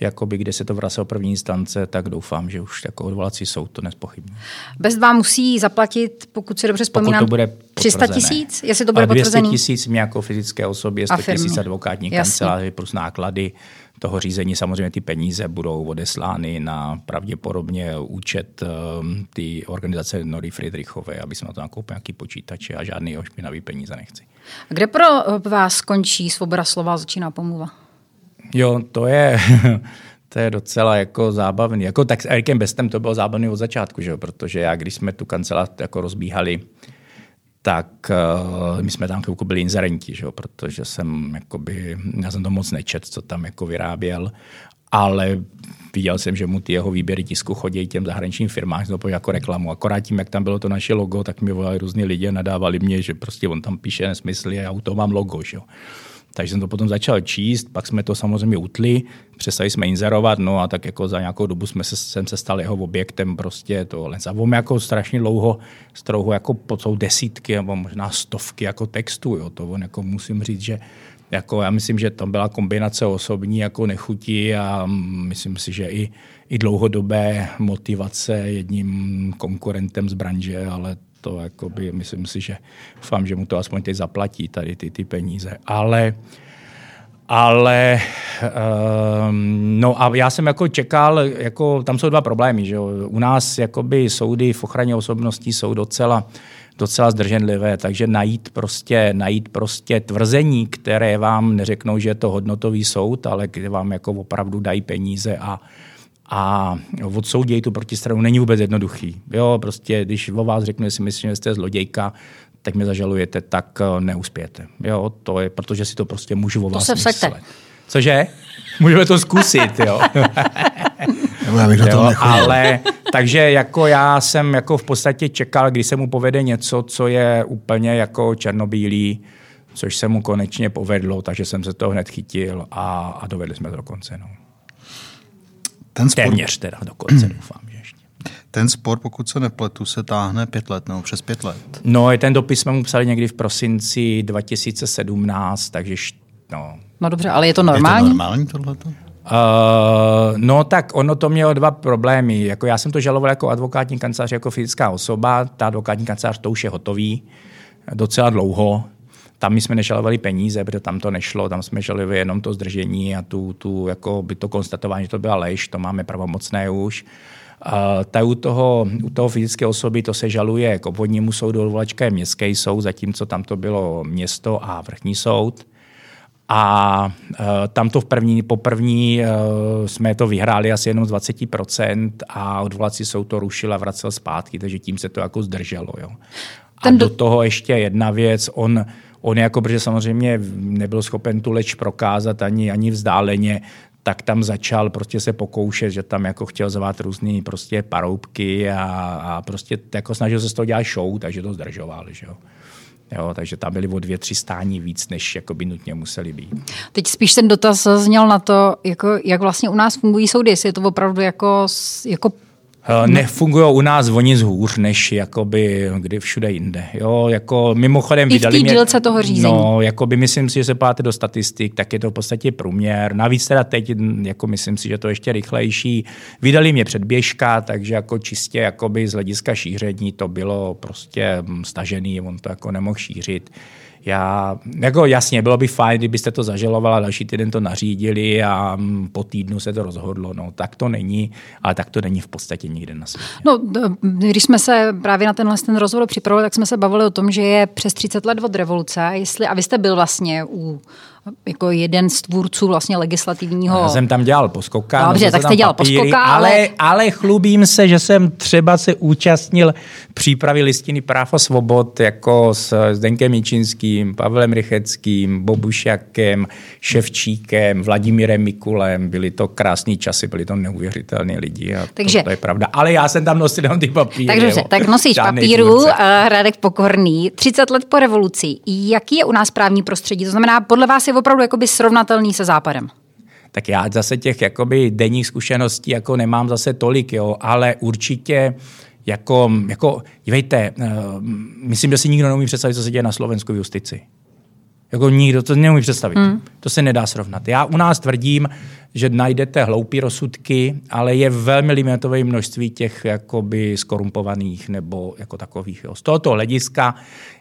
jakoby, kde se to vracelo první instance, tak doufám, že už jako odvolací soud to nespochybní. Bez dva musí zaplatit, pokud si dobře vzpomínám, pokud to bude 300 tisíc, jestli to bude potvrzené. 200 tisíc mě jako fyzické osobě, 100 tisíc advokátní kanceláři plus náklady toho řízení. Samozřejmě ty peníze budou odeslány na pravděpodobně účet um, ty organizace Nori Friedrichové, aby jsme na to nakoupili nějaký počítače a žádný ošpinavý peníze nechci. A kde pro vás skončí svoboda slova a začíná pomluva? Jo, to je, [laughs] to je docela jako zábavný. Jako tak s Erikem Bestem to bylo zábavný od začátku, že jo? protože já, když jsme tu kancelář jako rozbíhali, tak uh, my jsme tam chvilku byli inzerenti, že jo? protože jsem, jakoby, já jsem to moc nečet, co tam jako vyráběl, ale viděl jsem, že mu ty jeho výběry tisku chodí těm zahraničním firmám, to jako reklamu. Akorát tím, jak tam bylo to naše logo, tak mi volali různí lidi a nadávali mě, že prostě on tam píše nesmysly a já u toho mám logo. Že jo? Takže jsem to potom začal číst, pak jsme to samozřejmě utli, přestali jsme inzerovat, no a tak jako za nějakou dobu jsme se, jsem se stal jeho objektem prostě to A on jako strašně dlouho, strouho jako po jsou desítky nebo možná stovky jako textů, jo. To on jako musím říct, že jako já myslím, že tam byla kombinace osobní jako nechutí a myslím si, že i, i dlouhodobé motivace jedním konkurentem z branže, ale to jakoby, myslím si, že doufám, že mu to aspoň teď zaplatí tady ty, ty peníze. Ale ale um, no a já jsem jako čekal, jako tam jsou dva problémy, že jo? U nás jakoby soudy v ochraně osobností jsou docela docela zdrženlivé, takže najít prostě, najít prostě tvrzení, které vám neřeknou, že je to hodnotový soud, ale kde vám jako opravdu dají peníze a a odsoudějí tu protistranu není vůbec jednoduchý. Jo, prostě, když o vás řeknu, že si myslím, že jste zlodějka, tak mě zažalujete, tak eh, neuspějete. Jo, to je, protože si to prostě můžu o vás to se myslet. Cože? Můžeme to zkusit, jo. [laughs] já bych jo, ale takže jako já jsem jako v podstatě čekal, když se mu povede něco, co je úplně jako černobílý, což se mu konečně povedlo, takže jsem se toho hned chytil a, a dovedli jsme to do konce. No. Ten spor... Téměř teda dokonce doufám, že ještě. Ten spor, pokud se nepletu, se táhne pět let nebo přes pět let. No, ten dopis jsme mu psali někdy v prosinci 2017, takže no. No dobře, ale je to normální? Je to normální tohleto? Uh, no tak ono to mělo dva problémy. Jako já jsem to žaloval jako advokátní kancelář, jako fyzická osoba. Ta advokátní kancelář to už je hotový docela dlouho tam my jsme nežalovali peníze, protože tam to nešlo, tam jsme žalovali jenom to zdržení a tu, tu jako by to konstatování, že to byla lež, to máme pravomocné už. Uh, u toho, u toho fyzické osoby to se žaluje k obvodnímu soudu, odvolačka je městský soud, zatímco tam to bylo město a vrchní soud. A uh, tam to v první, po první uh, jsme to vyhráli asi jenom z 20% a odvolací soud to rušil a vracel zpátky, takže tím se to jako zdrželo. Jo. A do... do toho ještě jedna věc, on, On jako, protože samozřejmě nebyl schopen tu leč prokázat ani, ani vzdáleně, tak tam začal prostě se pokoušet, že tam jako chtěl zvát různé prostě paroubky a, a prostě jako snažil se z toho dělat show, takže to zdržoval. Že jo. Jo, takže tam byly o dvě, tři stání víc, než jako by nutně museli být. Teď spíš ten dotaz zněl na to, jako, jak vlastně u nás fungují soudy, jestli je to opravdu jako, jako nefungují u nás o nic hůř, než jakoby kdy všude jinde. Jo, jako mimochodem I vydali v té dílce toho řízení. No, jakoby myslím si, že se páte do statistik, tak je to v podstatě průměr. Navíc teda teď, jako myslím si, že to ještě rychlejší. Vydali mě předběžka, takže jako čistě jakoby z hlediska šíření to bylo prostě stažený, on to jako nemohl šířit já, jako jasně, bylo by fajn, kdybyste to zažalovali, další týden to nařídili a mm, po týdnu se to rozhodlo. No, tak to není, ale tak to není v podstatě nikde na světě. No, když jsme se právě na tenhle ten rozhovor připravili, tak jsme se bavili o tom, že je přes 30 let od revoluce. Jestli, a vy jste byl vlastně u jako jeden z tvůrců vlastně legislativního. Já jsem tam dělal poskoka. Dobře, tak jste dělal papíry, poskoka, ale... ale... ale chlubím se, že jsem třeba se účastnil přípravy listiny práv a svobod jako s Zdenkem Jičinským, Pavlem Rycheckým, Bobušakem, Ševčíkem, Vladimírem Mikulem. Byly to krásné časy, byly to neuvěřitelné lidi a takže, to, to, je pravda. Ale já jsem tam nosil jenom ty papíry. Takže dobře, tak nosíš papíru, uh, Radek Pokorný, 30 let po revoluci. Jaký je u nás právní prostředí? To znamená, podle vás je opravdu jakoby srovnatelný se západem? Tak já zase těch jakoby denních zkušeností jako nemám zase tolik, jo, ale určitě jako, jako dívejte, uh, myslím, že si nikdo neumí představit, co se děje na Slovensku v justici. Jako nikdo to neumí představit. Hmm. To se nedá srovnat. Já u nás tvrdím, že najdete hloupé rozsudky, ale je velmi limitové množství těch jakoby skorumpovaných nebo jako takových. Jo. Z tohoto hlediska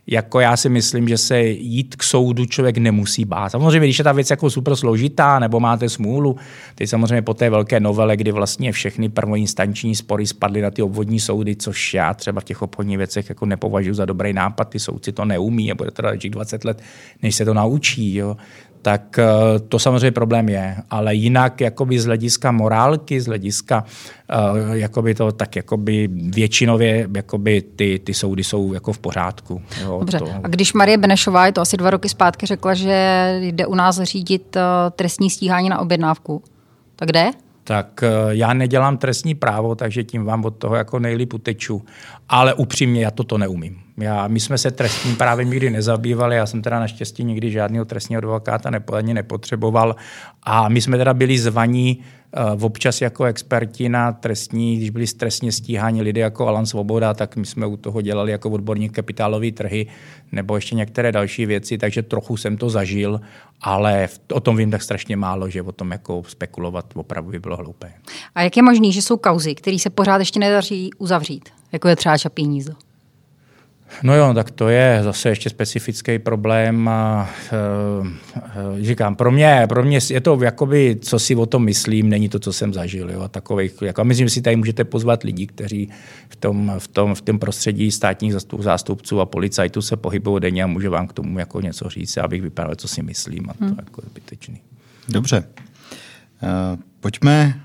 jako já si myslím, že se jít k soudu člověk nemusí bát. Samozřejmě, když je ta věc jako super složitá, nebo máte smůlu, teď samozřejmě po té velké novele, kdy vlastně všechny prvoinstanční spory spadly na ty obvodní soudy, což já třeba v těch obchodních věcech jako nepovažuji za dobrý nápad, ty soudci to neumí a bude to 20 let, než se to naučí. Jo tak eh, to samozřejmě problém je. Ale jinak jakoby z hlediska morálky, z hlediska uh, jakoby to, tak jakoby většinově jakoby ty, ty soudy jsou jako v pořádku. Jo, Dobře. To... A když Marie Benešová, je to asi dva roky zpátky, řekla, že jde u nás řídit uh, trestní stíhání na objednávku, tak kde? tak já nedělám trestní právo, takže tím vám od toho jako nejlíp uteču. Ale upřímně já toto neumím. Já, my jsme se trestním právem nikdy nezabývali, já jsem teda naštěstí nikdy žádného trestního advokáta nepo, ani nepotřeboval a my jsme teda byli zvaní uh, občas jako experti na trestní, když byli trestně stíháni lidé jako Alan Svoboda, tak my jsme u toho dělali jako odborník kapitálové trhy nebo ještě některé další věci, takže trochu jsem to zažil, ale o tom vím tak strašně málo, že o tom jako spekulovat opravdu by bylo hloupé. A jak je možný, že jsou kauzy, které se pořád ještě nedaří uzavřít, jako je třeba Čapí? No jo, tak to je zase ještě specifický problém. A, e, říkám, pro mě, pro mě je to jakoby, co si o tom myslím, není to, co jsem zažil. Jo, takových, jako, myslím, že si tady můžete pozvat lidi, kteří v tom, v tom, v tom prostředí státních zastup, zástupců a policajtů se pohybují denně a může vám k tomu jako něco říct, abych vypadal, co si myslím. A to hmm. jako je zbytečný. Dobře. Uh, pojďme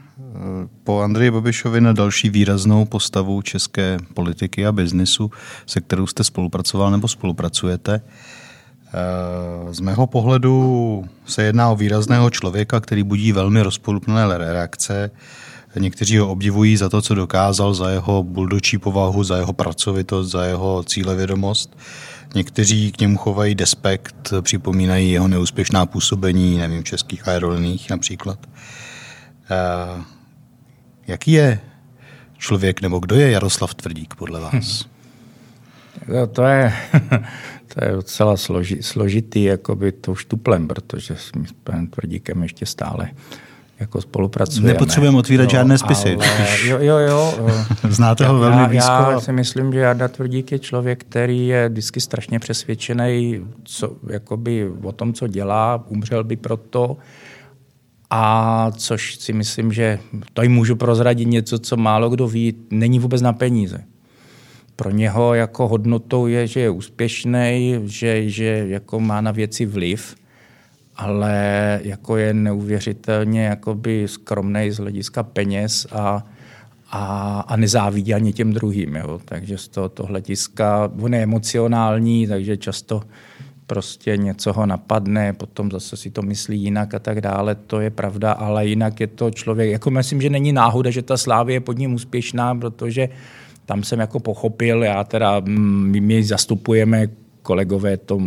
po Andreji Babišovi na další výraznou postavu české politiky a biznisu, se kterou jste spolupracoval nebo spolupracujete. Eh, z mého pohledu se jedná o výrazného člověka, který budí velmi rozpolupné reakce. Někteří ho obdivují za to, co dokázal, za jeho buldočí povahu, za jeho pracovitost, za jeho cílevědomost. Někteří k němu chovají despekt, připomínají jeho neúspěšná působení, nevím, českých aeroliních například. Eh, jaký je člověk, nebo kdo je Jaroslav Tvrdík podle vás? No, to je, [laughs] to je docela složi, složitý, jakoby to štuplem, protože s panem Tvrdíkem ještě stále jako spolupracujeme. Nepotřebujeme otvírat jo, žádné spisy. Ale, jo, jo, jo. [laughs] Znáte ho velmi já, blízko. Já si myslím, že Jarda Tvrdík je člověk, který je vždycky strašně přesvědčený co, jakoby o tom, co dělá, umřel by proto a což si myslím, že to můžu prozradit něco, co málo kdo ví, není vůbec na peníze. Pro něho jako hodnotou je, že je úspěšný, že, že jako má na věci vliv, ale jako je neuvěřitelně jakoby skromný z hlediska peněz a, a, a nezávidí ani těm druhým. Jo. Takže z tohoto hlediska, on je emocionální, takže často prostě něco ho napadne, potom zase si to myslí jinak a tak dále, to je pravda, ale jinak je to člověk, jako myslím, že není náhoda, že ta Slávě je pod ním úspěšná, protože tam jsem jako pochopil, já teda, mm, my, my zastupujeme kolegové tom,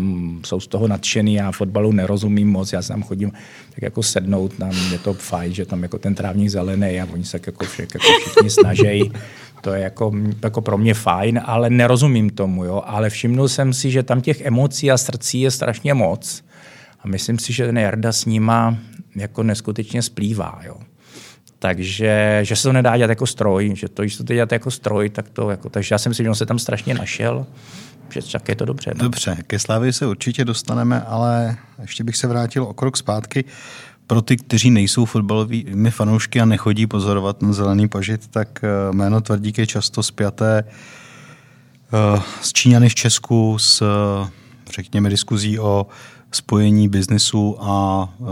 jsou z toho nadšený, já fotbalu nerozumím moc, já tam chodím tak jako sednout, tam je to fajn, že tam jako ten trávník zelený a oni se jako, vše, jako všichni snaží. [laughs] To je jako, jako pro mě fajn, ale nerozumím tomu, jo. Ale všimnul jsem si, že tam těch emocí a srdcí je strašně moc. A myslím si, že ten Jarda s nima jako neskutečně splývá, jo. Takže že se to nedá dělat jako stroj, že to, když to dělat jako stroj, tak to jako, takže já si myslím, že on se tam strašně našel, že tak je to dobře. No. Dobře, ke Slávy se určitě dostaneme, ale ještě bych se vrátil o krok zpátky. Pro ty, kteří nejsou fotbalovými fanoušky a nechodí pozorovat na zelený pažit, tak eh, jméno Tvrdík je často spjaté eh, s Číňany v Česku, s řekněme diskuzí o spojení biznisu a eh,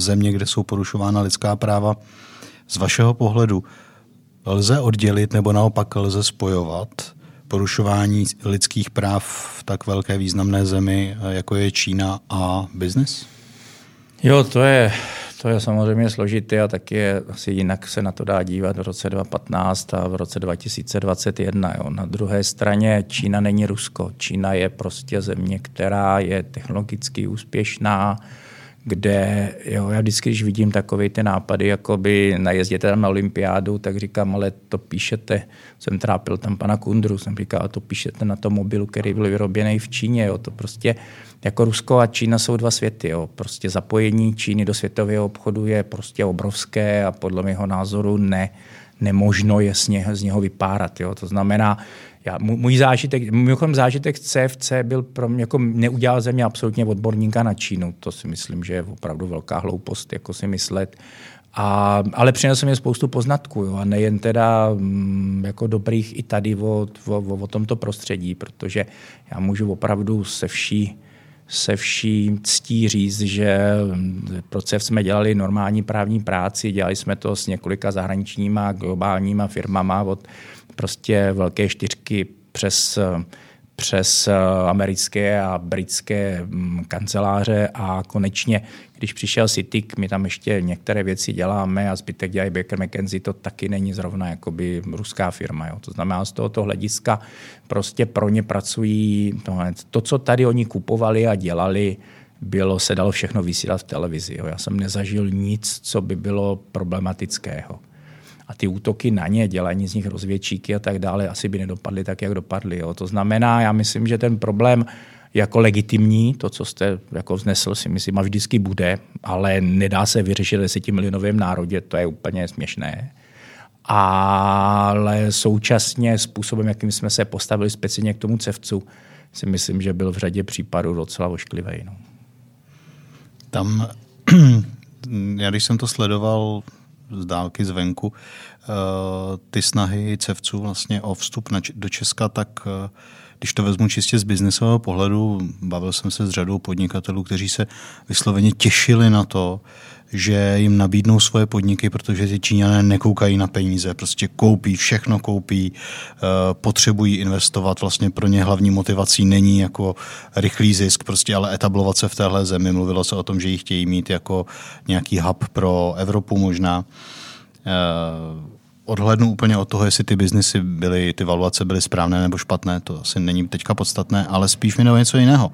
země, kde jsou porušována lidská práva. Z vašeho pohledu lze oddělit nebo naopak lze spojovat porušování lidských práv v tak velké významné zemi, jako je Čína a biznis? Jo, to je, to je samozřejmě složité a taky je asi jinak se na to dá dívat v roce 2015 a v roce 2021. Jo. Na druhé straně Čína není Rusko. Čína je prostě země, která je technologicky úspěšná, kde jo, já vždycky, když vidím takové ty nápady, jako by najezděte tam na olympiádu, tak říkám, ale to píšete, jsem trápil tam pana Kundru, jsem říkal, to píšete na tom mobilu, který byl vyroběný v Číně, jo, to prostě jako Rusko a Čína jsou dva světy, jo, prostě zapojení Číny do světového obchodu je prostě obrovské a podle mého názoru ne, nemožno je z něho, z něho vypárat, jo, to znamená, já, můj zážitek, mimochodem zážitek CFC byl pro mě, jako neudělal ze mě absolutně odborníka na Čínu. To si myslím, že je opravdu velká hloupost, jako si myslet. A, ale přinesl mě spoustu poznatků jo, a nejen teda mm, jako dobrých i tady o, o, o tomto prostředí, protože já můžu opravdu se vší se vší ctí říct, že mm, pro CEF jsme dělali normální právní práci, dělali jsme to s několika zahraničníma globálníma firmama od prostě velké čtyřky přes přes americké a britské mm, kanceláře a konečně, když přišel Citic, my tam ještě některé věci děláme a zbytek dělají Baker McKenzie, to taky není zrovna jakoby ruská firma. Jo. To znamená, z tohoto hlediska prostě pro ně pracují, to, to co tady oni kupovali a dělali, bylo, se dalo všechno vysílat v televizi. Jo. Já jsem nezažil nic, co by bylo problematického a ty útoky na ně, dělání z nich rozvědčíky a tak dále, asi by nedopadly tak, jak dopadly. Jo. To znamená, já myslím, že ten problém jako legitimní, to, co jste jako vznesl, si myslím, a vždycky bude, ale nedá se vyřešit desetimilionovém národě, to je úplně směšné. Ale současně způsobem, jakým jsme se postavili speciálně k tomu cevcu, si myslím, že byl v řadě případů docela ošklivý. No. Tam, [clears throat] já když jsem to sledoval z dálky zvenku eh, ty snahy cevců vlastně o vstup do Česka, tak eh, když to vezmu čistě z biznesového pohledu, bavil jsem se s řadou podnikatelů, kteří se vysloveně těšili na to, že jim nabídnou svoje podniky, protože ty Číňané nekoukají na peníze, prostě koupí, všechno koupí, eh, potřebují investovat, vlastně pro ně hlavní motivací není jako rychlý zisk, prostě ale etablovat se v téhle zemi. Mluvilo se o tom, že ji chtějí mít jako nějaký hub pro Evropu možná eh, odhlednu úplně od toho, jestli ty biznesy byly, ty valuace byly správné nebo špatné, to asi není teďka podstatné, ale spíš mi něco jiného.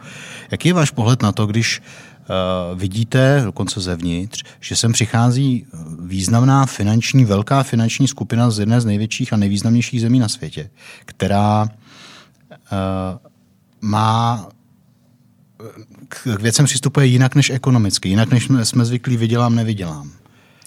Jaký je váš pohled na to, když uh, vidíte, dokonce zevnitř, že sem přichází významná finanční, velká finanční skupina z jedné z největších a nejvýznamnějších zemí na světě, která uh, má k věcem přistupuje jinak než ekonomicky, jinak než jsme zvyklí vydělám, nevydělám.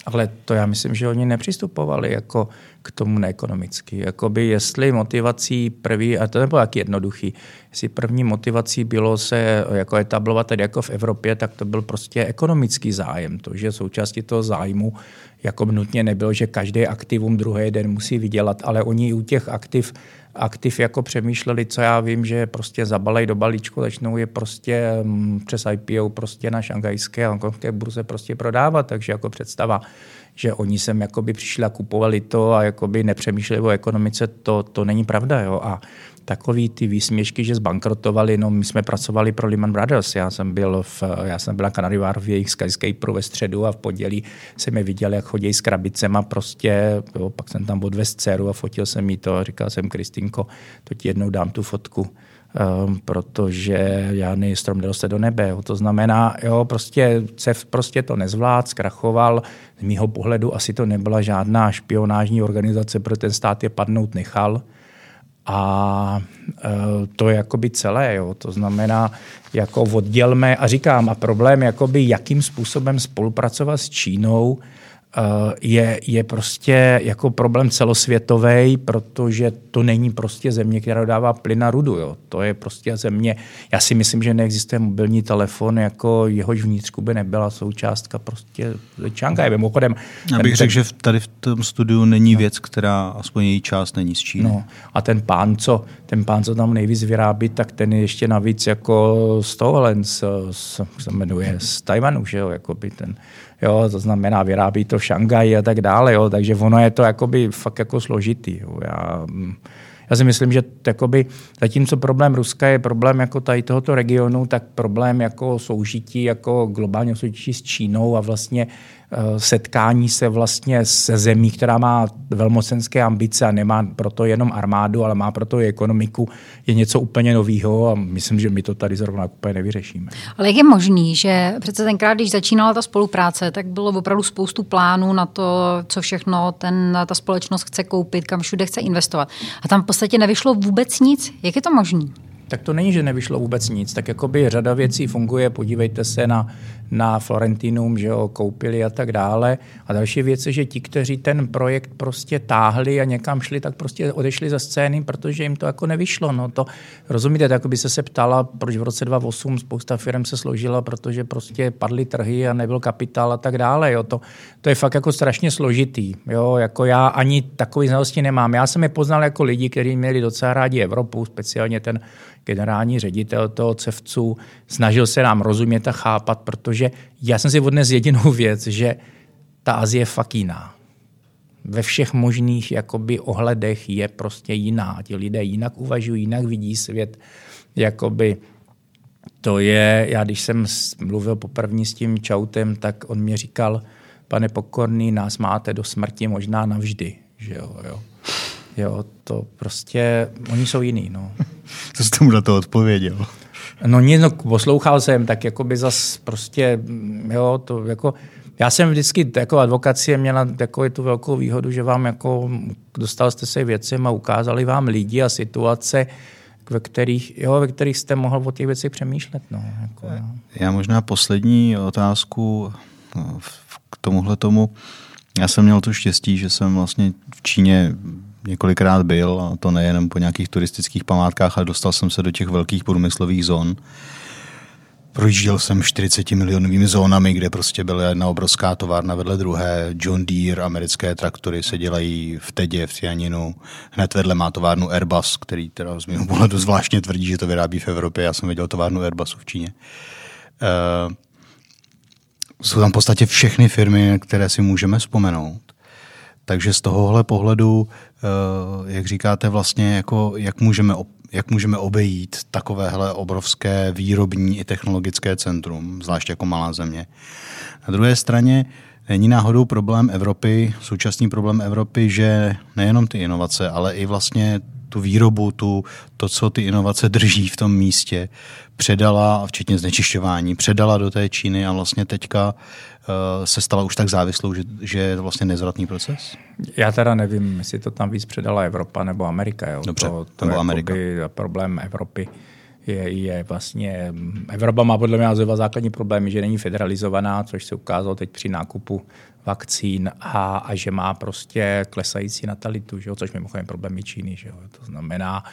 Ale to já myslím, že oni nepřistupovali jako k tomu neekonomicky. Jakoby jestli motivací první, a to nebylo jak jednoduchý, jestli první motivací bylo se jako etablovat tady jako v Evropě, tak to byl prostě ekonomický zájem. To, že součástí toho zájmu jako nutně nebylo, že každý aktivum druhý den musí vydělat, ale oni u těch aktiv aktiv jako přemýšleli, co já vím, že prostě zabalej do balíčku, začnou je prostě mm, přes IPO prostě na šangajské a hongkongské burze prostě prodávat, takže jako představa, že oni sem jakoby přišli a kupovali to a jakoby nepřemýšleli o ekonomice, to, to není pravda. Jo? A takový ty výsměšky, že zbankrotovali, no my jsme pracovali pro Lehman Brothers, já jsem byl, v, já jsem byl na Wharf v jejich Skyscapeu ve středu a v podělí jsem je viděl, jak chodí s krabicema prostě, jo, pak jsem tam odvez dceru a fotil jsem jí to a říkal jsem, Kristinko, to ti jednou dám tu fotku protože žádný strom nedoste do nebe. Jo. To znamená, jo, prostě CEF prostě to nezvlád, zkrachoval. Z mýho pohledu asi to nebyla žádná špionážní organizace, pro ten stát je padnout nechal. A e, to je jakoby celé. Jo. To znamená, jako oddělme, a říkám, a problém, jakoby, jakým způsobem spolupracovat s Čínou, je, je prostě jako problém celosvětový, protože to není prostě země, která dává plyn na rudu. Jo. To je prostě země, já si myslím, že neexistuje mobilní telefon, jako jehož vnitřku by nebyla součástka prostě. Mimochodem, já bych řekl, že tady v tom studiu není no. věc, která aspoň její část není z Číny. No. A ten pán, co, ten pán, co tam nejvíc vyrábí, tak ten je ještě navíc jako z toho, se jmenuje, z Tajvanu, že jo, jako by ten jo, to znamená vyrábí to v Šangaji a tak dále, jo, takže ono je to jakoby fakt jako složitý. Jo. Já, já si myslím, že jakoby, zatímco problém Ruska je problém jako tady tohoto regionu, tak problém jako soužití, jako globálního soužití s Čínou a vlastně setkání se vlastně se zemí, která má velmocenské ambice a nemá proto jenom armádu, ale má proto i ekonomiku, je něco úplně nového a myslím, že my to tady zrovna úplně nevyřešíme. Ale jak je možný, že přece tenkrát, když začínala ta spolupráce, tak bylo opravdu spoustu plánů na to, co všechno ten, ta společnost chce koupit, kam všude chce investovat. A tam v podstatě nevyšlo vůbec nic. Jak je to možné? Tak to není, že nevyšlo vůbec nic. Tak jakoby řada věcí funguje. Podívejte se na na Florentinum, že ho koupili a tak dále. A další věc je, že ti, kteří ten projekt prostě táhli a někam šli, tak prostě odešli ze scény, protože jim to jako nevyšlo. No to, rozumíte, tak by se se ptala, proč v roce 2008 spousta firm se složila, protože prostě padly trhy a nebyl kapitál a tak dále. Jo. To, to je fakt jako strašně složitý. Jo. Jako já ani takový znalosti nemám. Já jsem je poznal jako lidi, kteří měli docela rádi Evropu, speciálně ten generální ředitel toho CEFCu, snažil se nám rozumět a chápat, protože já jsem si odnes jedinou věc, že ta Azie je fakt jiná. Ve všech možných jakoby, ohledech je prostě jiná. Ti lidé jinak uvažují, jinak vidí svět. Jakoby, to je, já když jsem mluvil poprvé s tím Čautem, tak on mě říkal, pane Pokorný, nás máte do smrti možná navždy. Že jo, jo. Jo, to prostě, oni jsou jiný, no. [laughs] Co jste mu na to odpověděl? No nic, no, poslouchal jsem, tak jako by zas prostě, jo, to jako, já jsem vždycky jako advokacie měla takovou tu velkou výhodu, že vám jako dostal jste se věcem a ukázali vám lidi a situace, ve kterých, jo, ve kterých jste mohl o těch věcech přemýšlet. No, jako, no. Já možná poslední otázku no, k tomuhle tomu. Já jsem měl to štěstí, že jsem vlastně v Číně několikrát byl, a to nejenom po nějakých turistických památkách, ale dostal jsem se do těch velkých průmyslových zón. Projížděl jsem 40 milionovými zónami, kde prostě byla jedna obrovská továrna vedle druhé. John Deere, americké traktory se dělají v Tedě, v Cianinu. Hned vedle má továrnu Airbus, který teda z mého pohledu zvláštně tvrdí, že to vyrábí v Evropě. Já jsem viděl továrnu Airbusu v Číně. Uh, jsou tam v podstatě všechny firmy, které si můžeme vzpomenout. Takže z tohohle pohledu, jak říkáte, vlastně jako, jak, můžeme, jak můžeme obejít takovéhle obrovské výrobní i technologické centrum, zvlášť jako malá země. Na druhé straně není náhodou problém Evropy, současný problém Evropy, že nejenom ty inovace, ale i vlastně tu výrobu, tu, to, co ty inovace drží v tom místě, předala, včetně znečišťování, předala do té Číny a vlastně teďka se stala už tak závislou, že, že je to vlastně nezvratný proces? Já teda nevím, jestli to tam víc předala Evropa nebo Amerika. Jo. Dobře, to, to nebo Amerika. problém Evropy je, je vlastně, Evropa má podle mě dva základní problémy, že není federalizovaná, což se ukázalo teď při nákupu vakcín a, a že má prostě klesající natalitu, že jo? což mimochodem problém je Číny. Že jo? To znamená,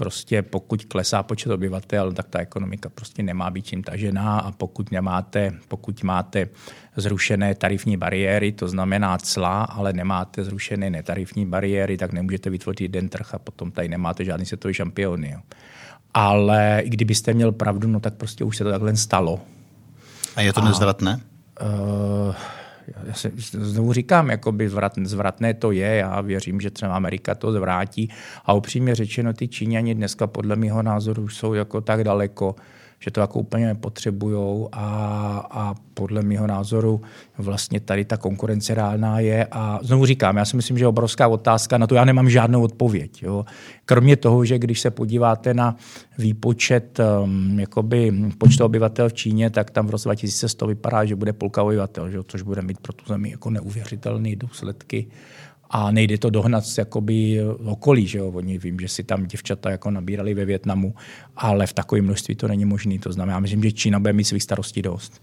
prostě pokud klesá počet obyvatel, tak ta ekonomika prostě nemá být čím tažená a pokud nemáte, pokud máte zrušené tarifní bariéry, to znamená cla, ale nemáte zrušené netarifní bariéry, tak nemůžete vytvořit jeden trh a potom tady nemáte žádný světový šampiony. Jo. Ale i kdybyste měl pravdu, no tak prostě už se to takhle stalo. A je to nezvratné? Uh, já se znovu říkám, jakoby zvrat, zvratné to je, já věřím, že třeba Amerika to zvrátí. A upřímně řečeno, ty Číňani dneska podle mého názoru jsou jako tak daleko, že to jako úplně nepotřebujou a, a podle mého názoru vlastně tady ta konkurence reálná je a znovu říkám, já si myslím, že obrovská otázka, na to já nemám žádnou odpověď. Jo. Kromě toho, že když se podíváte na výpočet um, jakoby počtu obyvatel v Číně, tak tam v roce 2100 vypadá, že bude půlka obyvatel, že, což bude mít pro tu zemi jako neuvěřitelné důsledky a nejde to dohnat z jakoby okolí, že jo? Oni vím, že si tam děvčata jako nabírali ve Větnamu, ale v takovém množství to není možné. To znamená, myslím, že Čína bude mít svých starostí dost.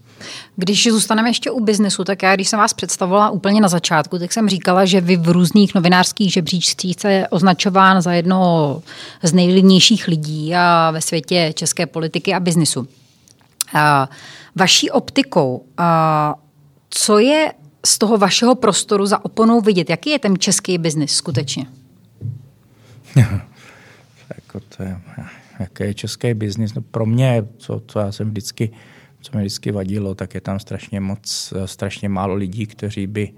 Když zůstaneme ještě u biznesu, tak já, když jsem vás představovala úplně na začátku, tak jsem říkala, že vy v různých novinářských žebříčcích jste označován za jednoho z nejvlivnějších lidí a ve světě české politiky a biznesu. Vaší optikou, co je z toho vašeho prostoru za oponou vidět? Jaký je ten český biznis skutečně? [laughs] jako to je, jaký je český biznis? No pro mě, co, co já jsem vždycky, co mi vždycky vadilo, tak je tam strašně moc, strašně málo lidí, kteří by,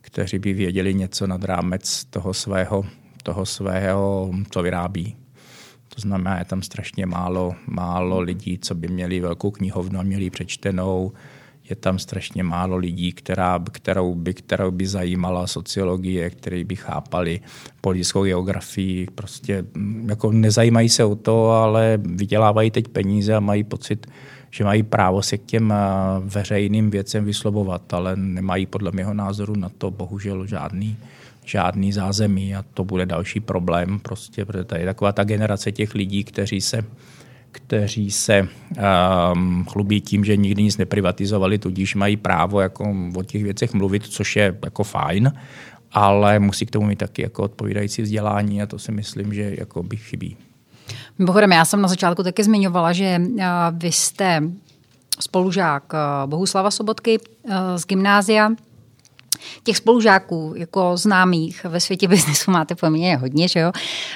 kteří by věděli něco nad rámec toho svého, toho svého, co vyrábí. To znamená, je tam strašně málo, málo lidí, co by měli velkou knihovnu a měli přečtenou, je tam strašně málo lidí, která, kterou, by, kterou by zajímala sociologie, který by chápali politickou geografii. Prostě mm, jako nezajímají se o to, ale vydělávají teď peníze a mají pocit, že mají právo se k těm veřejným věcem vyslovovat, ale nemají podle mého názoru na to bohužel žádný, žádný zázemí a to bude další problém, prostě, protože tady je taková ta generace těch lidí, kteří se kteří se um, chlubí tím, že nikdy nic neprivatizovali, tudíž mají právo jako o těch věcech mluvit, což je jako fajn, ale musí k tomu mít taky jako odpovídající vzdělání a to si myslím, že jako by chybí. Mimochodem, já jsem na začátku taky zmiňovala, že vy jste spolužák Bohuslava Sobotky z gymnázia, Těch spolužáků jako známých ve světě biznesu máte poměrně hodně, že jo?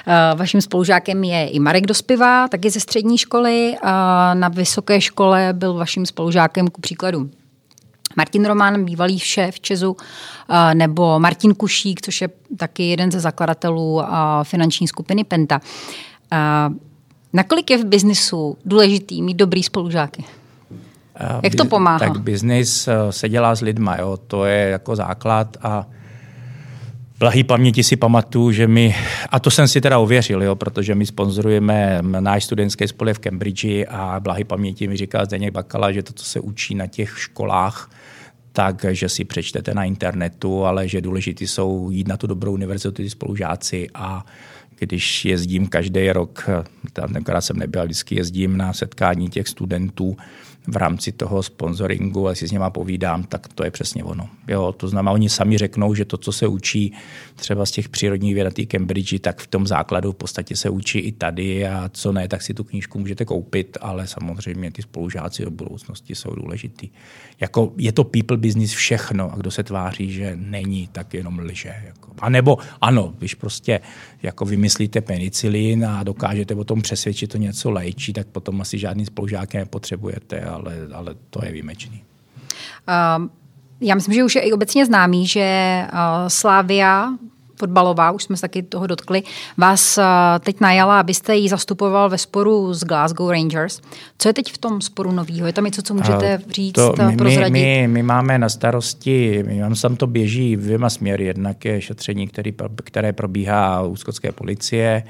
Eh, vaším spolužákem je i Marek Dospiva, taky ze střední školy. A na vysoké škole byl vaším spolužákem ku příkladu Martin Roman, bývalý šéf Česu, eh, nebo Martin Kušík, což je taky jeden ze zakladatelů eh, finanční skupiny Penta. Nakolik je v biznisu důležitý mít dobrý spolužáky? Jak to pomáhá? Tak biznis eh, se dělá s lidma, jo? to je jako základ a blahý paměti si pamatuju, že my, a to jsem si teda ověřil, jo, protože my sponzorujeme náš studentský spolek v Cambridge a blahý paměti mi říká Zdeněk Bakala, že to, co se učí na těch školách, tak, že si přečtete na internetu, ale že důležitý jsou jít na tu dobrou univerzitu ty spolužáci a když jezdím každý rok, tam tenkrát jsem nebyl, vždycky jezdím na setkání těch studentů, v rámci toho sponsoringu, a si s nima povídám, tak to je přesně ono. Jo, to znamená, oni sami řeknou, že to, co se učí třeba z těch přírodních věd na Cambridge, tak v tom základu v podstatě se učí i tady a co ne, tak si tu knížku můžete koupit, ale samozřejmě ty spolužáci do budoucnosti jsou důležitý. Jako je to people business všechno a kdo se tváří, že není, tak jenom lže. Jako. A nebo ano, když prostě jako vymyslíte penicilin a dokážete o tom přesvědčit, to něco léčí, tak potom asi žádný spolužák nepotřebujete, ale, ale to je výjimečný. Um, já myslím, že už je i obecně známý, že uh, Slávia fotbalová, už jsme se taky toho dotkli, vás uh, teď najala, abyste ji zastupoval ve sporu s Glasgow Rangers. Co je teď v tom sporu novýho? Je tam něco, co můžete říct, to, my, prozradit? My, my máme na starosti, my tam to běží dvěma směry. Jednak je šetření, který, které probíhá u skotské policie,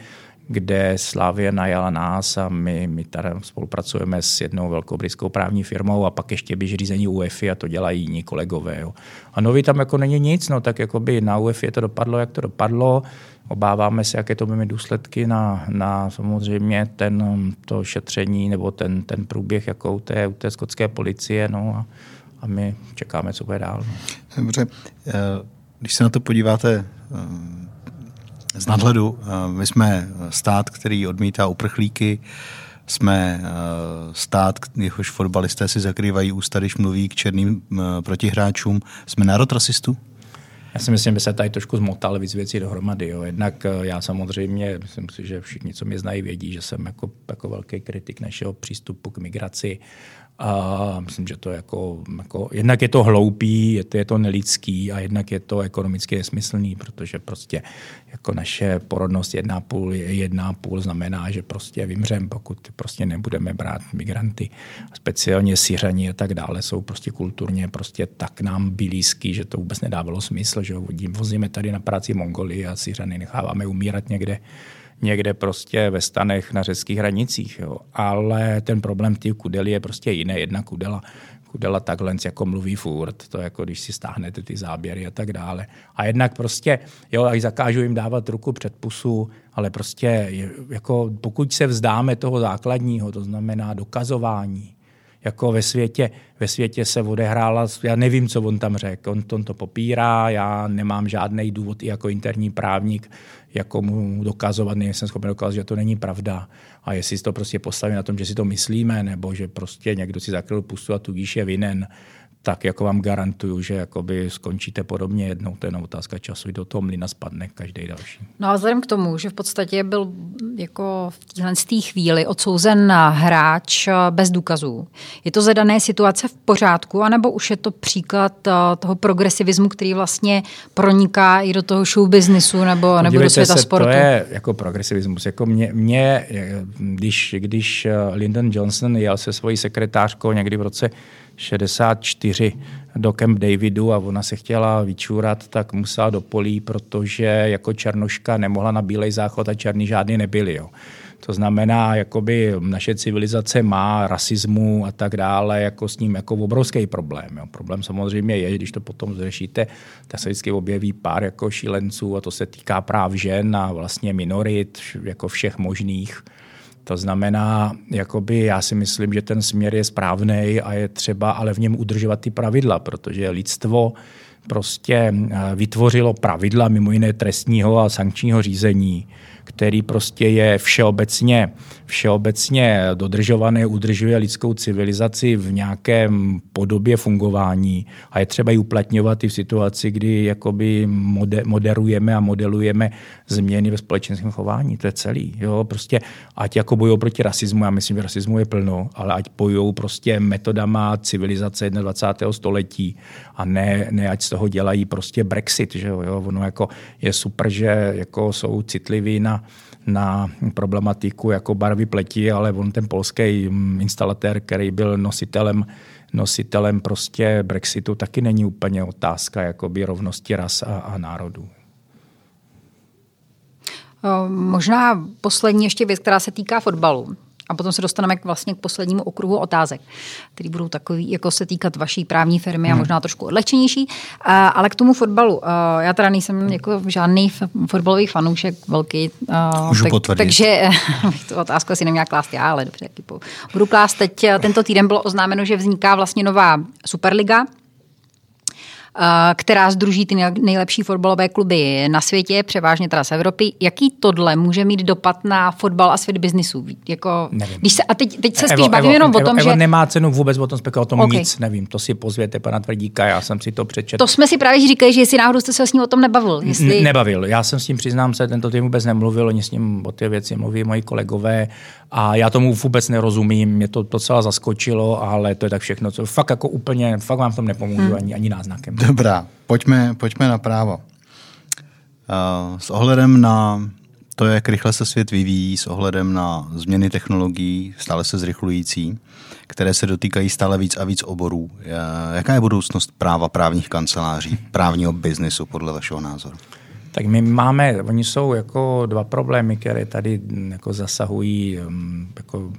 kde Slávě najala nás a my, my tady spolupracujeme s jednou velkou britskou právní firmou a pak ještě běží řízení UEFI a to dělají jiní kolegové. Jo. A nový tam jako není nic, no tak jako by na UEFI to dopadlo, jak to dopadlo. Obáváme se, jaké to bude mít důsledky na, na samozřejmě ten, to šetření nebo ten, ten průběh jako u té, u té skotské policie. No a, a my čekáme, co bude dál. No. Dobře, eh, když se na to podíváte eh, z nadhledu. Eh, my jsme stát, který odmítá uprchlíky, jsme eh, stát, jehož fotbalisté si zakrývají ústa, když mluví k černým eh, protihráčům. Jsme národ rasistů? Já si myslím, že se tady trošku zmotal víc věcí dohromady. Jo. Jednak já samozřejmě, myslím si, že všichni, co mě znají, vědí, že jsem jako, jako velký kritik našeho přístupu k migraci A myslím, že to je jako, jako, jednak je to hloupý, je to, je to nelidský a jednak je to ekonomicky nesmyslný, protože prostě jako naše porodnost 1,5 je 1,5 znamená, že prostě vymřem, pokud prostě nebudeme brát migranty. Speciálně Syřani a tak dále jsou prostě kulturně prostě tak nám blízký, že to vůbec nedávalo smysl, že vozíme tady na práci Mongolii a Syřany necháváme umírat někde někde prostě ve stanech na řeckých hranicích. Jo. Ale ten problém ty kudely je prostě jiný. Jedna kudela, kudela takhle, jako mluví furt, to jako když si stáhnete ty záběry a tak dále. A jednak prostě, jo, až zakážu jim dávat ruku před pusu, ale prostě jako pokud se vzdáme toho základního, to znamená dokazování, jako ve světě, ve světě se odehrála, já nevím, co on tam řekl, on, on to popírá, já nemám žádný důvod i jako interní právník, jako mu dokazovat, nejsem schopen dokázat, že to není pravda. A jestli to prostě postaví na tom, že si to myslíme, nebo že prostě někdo si zakryl pustu a tudíž je vinen, tak jako vám garantuju, že jakoby skončíte podobně jednou. To je jenom otázka času, do toho mlina spadne každý další. No a vzhledem k tomu, že v podstatě byl jako v téhle chvíli odsouzen hráč eh, bez důkazů, je to za dané situace v pořádku, anebo už je to příklad eh, toho progresivismu, který vlastně proniká i do toho show businessu nebo, nebo do světa se, sportu? To je jako progresivismus. Jako mě, mě když, když eh, Lyndon Johnson jel se svojí sekretářkou někdy v roce 64 do Camp Davidu a ona se chtěla vyčůrat, tak musela do polí, protože jako černoška nemohla na bílej záchod a černý žádný nebyli. Jo. To znamená, jakoby naše civilizace má rasismu a tak dále, jako s ním jako obrovský problém. Jo. Problém samozřejmě je, když to potom zřešíte, tak se vždycky objeví pár jako šílenců a to se týká práv žen a vlastně minorit, jako všech možných. To znamená, jakoby já si myslím, že ten směr je správný a je třeba ale v něm udržovat ty pravidla, protože lidstvo prostě eh, vytvořilo pravidla mimo jiné trestního a sankčního řízení, který prostě je všeobecně, všeobecně dodržovaný, udržuje lidskou civilizaci v nějakém podobě fungování a je třeba ji uplatňovat i v situaci, kdy jakoby moderujeme a modelujeme změny ve společenském chování. To je celý. Jo? Prostě ať jako bojují proti rasismu, já myslím, že rasismu je plno, ale ať bojují prostě metodama civilizace 21. století a ne, ne ať z toho dělají prostě Brexit. Že jo? Ono jako je super, že jako jsou citliví na na, problematiku jako barvy pleti, ale on ten polský instalatér, který byl nositelem nositelem prostě Brexitu, taky není úplně otázka jakoby rovnosti ras a, a národů. Možná poslední ještě věc, která se týká fotbalu. A potom se dostaneme k vlastně k poslednímu okruhu otázek, které budou takový, jako se týkat vaší právní firmy hmm. a možná trošku odlehčenější. Ale k tomu fotbalu. Já teda nejsem jako žádný fotbalový fanoušek velký. Můžu tak, potvrdit. Takže [laughs] tu otázku asi neměla klást já, ale dobře, budu klást teď. Tento týden bylo oznámeno, že vzniká vlastně nová Superliga, Eh, která združí ty nejlepší fotbalové kluby na světě, převážně teda z Evropy. Jaký tohle může mít dopad na fotbal a svět biznisu? Jako, když se, a teď, teď se spíš Evo, bavím jenom Evo, o tom, Evo že... nemá cenu vůbec o tom spekulovat, o tom okay. nic nevím. To si pozvěte pana Tvrdíka, já jsem si to přečetl. To jsme si právě říkali, že jestli náhodou jste se s ním o tom nebavil. Jestli... Nebavil. Já jsem s ním, přiznám se, tento tým vůbec nemluvil, oni s ním o ty věci mluví moji kolegové a já tomu vůbec nerozumím, mě to docela zaskočilo, ale to je tak všechno, co fakt jako úplně, fakt vám tom nepomůžu hmm. ani, ani náznakem. Dobrá, pojďme, pojďme na právo. Uh, s ohledem na to, jak rychle se svět vyvíjí, s ohledem na změny technologií, stále se zrychlující, které se dotýkají stále víc a víc oborů. Jaká je budoucnost práva právních kanceláří, právního biznesu podle vašeho názoru? Tak my máme, oni jsou jako dva problémy, které tady jako zasahují um, jako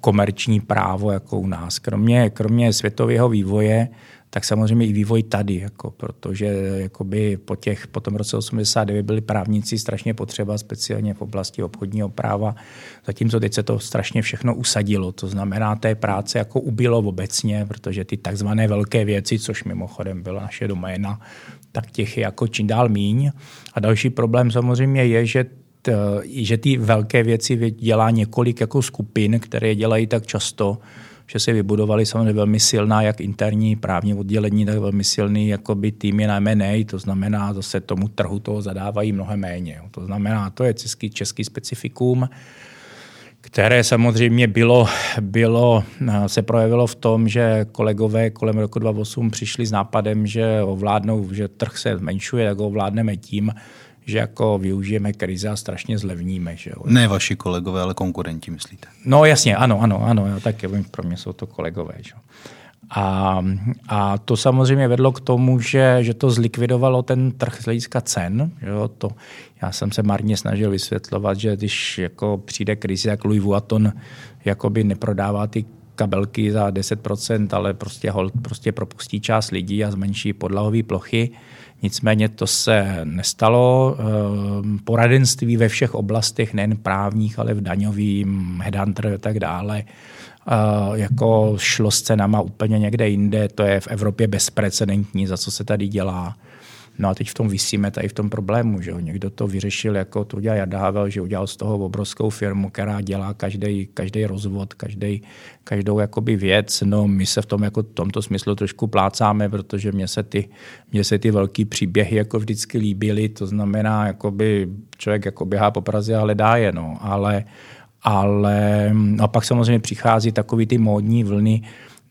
komerční právo jako u nás. Kromě, kromě světového vývoje, tak samozřejmě i vývoj tady, jako, protože jakoby po, těch, po tom roce 89 byli právníci strašně potřeba, speciálně v oblasti obchodního práva, zatímco teď se to strašně všechno usadilo. To znamená, té práce jako ubilo obecně, protože ty takzvané velké věci, což mimochodem byla naše doména, tak těch je jako čím dál míň. A další problém samozřejmě je, že že ty velké věci dělá několik jako skupin, které dělají tak často, že se vybudovali samozřejmě velmi silná, jak interní právní oddělení, tak velmi silný jakoby týmy na M&A, to znamená, zase tomu trhu toho zadávají mnohem méně. To znamená, to je český, český specifikum které samozřejmě bylo, bylo, se projevilo v tom, že kolegové kolem roku 2008 přišli s nápadem, že ovládnou, že trh se zmenšuje, tak ho ovládneme tím, že jako využijeme krize a strašně zlevníme. Že jo. Ne vaši kolegové, ale konkurenti, myslíte? No jasně, ano, ano, ano, tak pro mě jsou to kolegové. Že? A, a to samozřejmě vedlo k tomu, že, že to zlikvidovalo ten trh z hlediska cen. Jo, to, já jsem se marně snažil vysvětlovat, že když jako přijde krize, jak Louis Vuitton jakoby neprodává ty kabelky za 10%, ale prostě, hold, prostě propustí část lidí a zmenší podlahové plochy. Nicméně to se nestalo. Ehm, poradenství ve všech oblastech, nejen právních, ale v daňovým, headhunter a tak dále, jako šlo s cenama úplně někde jinde. To je v Evropě bezprecedentní, za co se tady dělá. No a teď v tom vysíme tady v tom problému, že jo. Někdo to vyřešil jako Trudia Jadável, že udělal z toho obrovskou firmu, která dělá každý, každý rozvod, každý, každou jakoby věc. No my se v tom jako tomto smyslu trošku plácáme, protože mě se ty, mě se ty velký příběhy jako vždycky líbily. To znamená, jakoby člověk jako běhá po Praze a hledá je, no. Ale, ale a pak samozřejmě přichází takový ty módní vlny,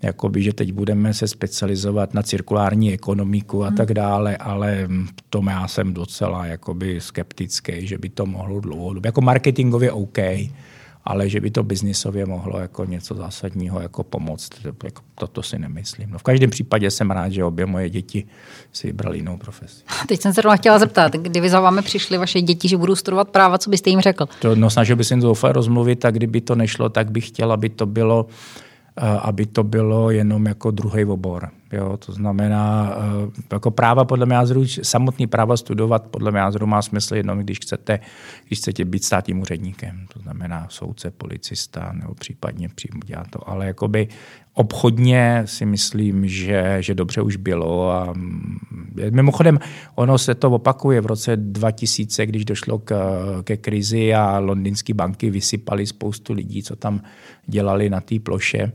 jakoby, že teď budeme se specializovat na cirkulární ekonomiku a hmm. tak dále, ale v tom já jsem docela jakoby skeptický, že by to mohlo dlouhodobě. Jako marketingově OK, ale že by to biznisově mohlo jako něco zásadního jako pomoct, jako toto si nemyslím. No v každém případě jsem rád, že obě moje děti si vybrali jinou profesi. Teď jsem se rovna chtěla zeptat, kdy vy za vámi přišli vaše děti, že budou studovat práva, co byste jim řekl? To, no, snažil bych se jim zoufale rozmluvit a kdyby to nešlo, tak bych chtěl, aby to bylo aby to bylo jenom jako druhý obor. Jo, to znamená, eh, jako práva podle mě názoru, samotný práva studovat podle mě názoru má smysl jenom, když chcete, když chcete být státním úředníkem. To znamená soudce, policista nebo případně přímo dělat to. Ale jakoby obchodně si myslím, že, že dobře už bylo. A mm, mimochodem, ono se to opakuje v roce 2000, když došlo k, ke krizi a londýnské banky vysypali spoustu lidí, co tam dělali na té ploše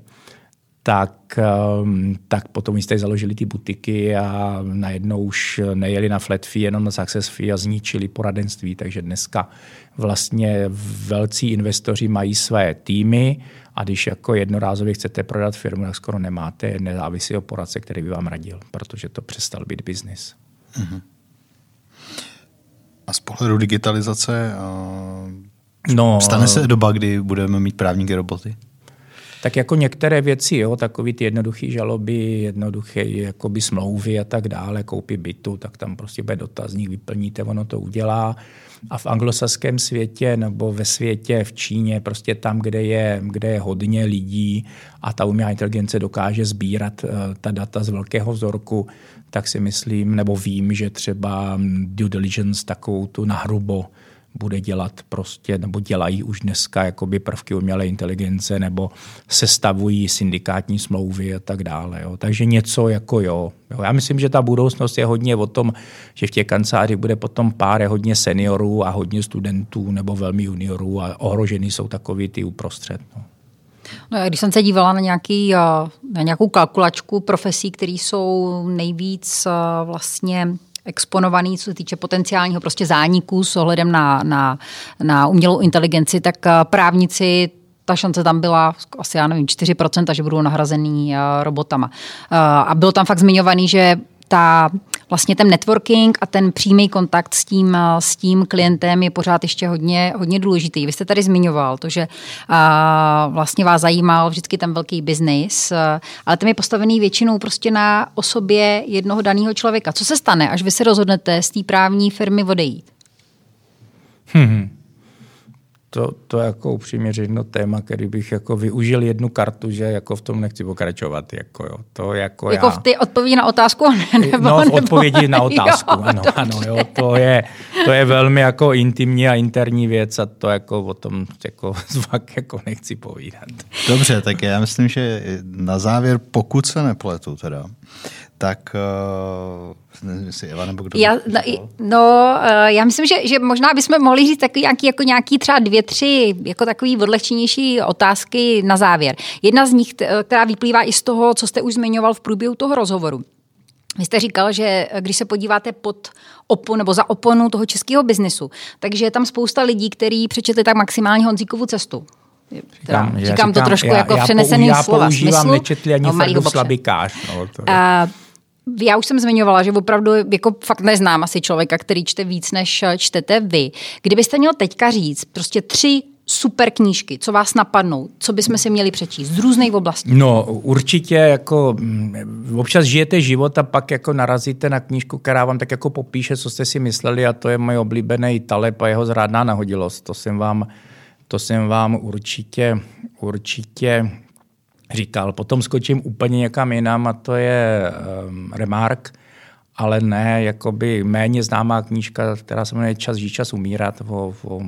tak, ehm, tak potom jste založili ty butiky a najednou už nejeli na flat fee, jenom na success fee a zničili poradenství. Takže dneska vlastně velcí investoři mají své týmy a když jako jednorázově chcete prodat firmu, tak skoro nemáte nezávislého poradce, který by vám radil, protože to přestal být biznis. Mm-hmm. A z pohledu digitalizace uh, no, stane se doba, kdy budeme mít právníky roboty? Tak jako některé věci, jo, takový ty jednoduché žaloby, jednoduché jakoby smlouvy a tak dále, koupy bytu, tak tam prostě bude dotazník, vyplníte, ono to udělá. A v anglosaském světě nebo ve světě, v Číně, prostě tam, kde je, kde je hodně lidí a ta umělá inteligence dokáže sbírat uh, ta data z velkého vzorku, tak si myslím, nebo vím, že třeba due diligence takovou tu nahrubo bude dělat prostě, nebo dělají už dneska jakoby prvky umělé inteligence, nebo sestavují syndikátní smlouvy a tak dále. Jo. Takže něco jako jo. jo. Já myslím, že ta budoucnost je hodně o tom, že v těch kancelářích bude potom pár hodně seniorů a hodně studentů nebo velmi juniorů a ohrožený jsou takový ty uprostřed. No. No, když jsem se dívala na, nějaký, na nějakou kalkulačku profesí, které jsou nejvíc vlastně exponovaný, co se týče potenciálního prostě zániku s ohledem na, na, na umělou inteligenci, tak eh, právníci ta šance tam byla asi, já nevím, 4%, že budou nahrazený eh, robotama. Eh, a bylo tam fakt zmiňovaný, že ta, vlastně ten networking a ten přímý kontakt s tím, s tím klientem je pořád ještě hodně, hodně důležitý. Vy jste tady zmiňoval to, že a, vlastně vás zajímal vždycky ten velký biznis, ale ten je postavený většinou prostě na osobě jednoho daného člověka. Co se stane, až vy se rozhodnete z té právní firmy odejít? Hmm to, to jako upřímně řečeno téma, který bych jako využil jednu kartu, že jako v tom nechci pokračovat. Jako, jo. To jako, jako já... v ty odpovědi na otázku? [laughs] Nebo, no, v odpovědi na [laughs] otázku, jo, ano, ano jo, to, je, to je velmi jako intimní a interní věc a to jako o tom jako [laughs] zvak jako nechci povídat. Dobře, tak já myslím, že na závěr, pokud se nepletu teda, tak uh, nevím, jestli Eva nebo kdo. Já, no, no uh, já myslím, že, že možná bychom mohli říct takový nějaký, jako nějaký třeba dvě, tři jako takový odlehčenější otázky na závěr. Jedna z nich, která vyplývá i z toho, co jste už zmiňoval v průběhu toho rozhovoru. Vy jste říkal, že když se podíváte pod opon nebo za oponu toho českého biznesu, takže je tam spousta lidí, kteří přečetli tak maximálně Honzíkovu cestu Teda, říkám, říkám, říkám to trošku já, jako já, přenesený já slova. Já používám smyslu, nečetli ani no, slabikář. No, to je. Uh, já už jsem zmiňovala, že opravdu jako fakt neznám asi člověka, který čte víc, než čtete vy. Kdybyste měl teďka říct prostě tři super knížky, co vás napadnou, co bychom si měli přečíst z různých oblastí? No určitě jako mm, občas žijete život a pak jako narazíte na knížku, která vám tak jako popíše, co jste si mysleli a to je můj oblíbený Taleb a jeho zrádná nahodilost. To jsem vám, to jsem vám určitě, určitě říkal. Potom skočím úplně někam jinam a to je um, Remark, ale ne jakoby méně známá knížka, která se jmenuje Čas žít, čas umírat o, o,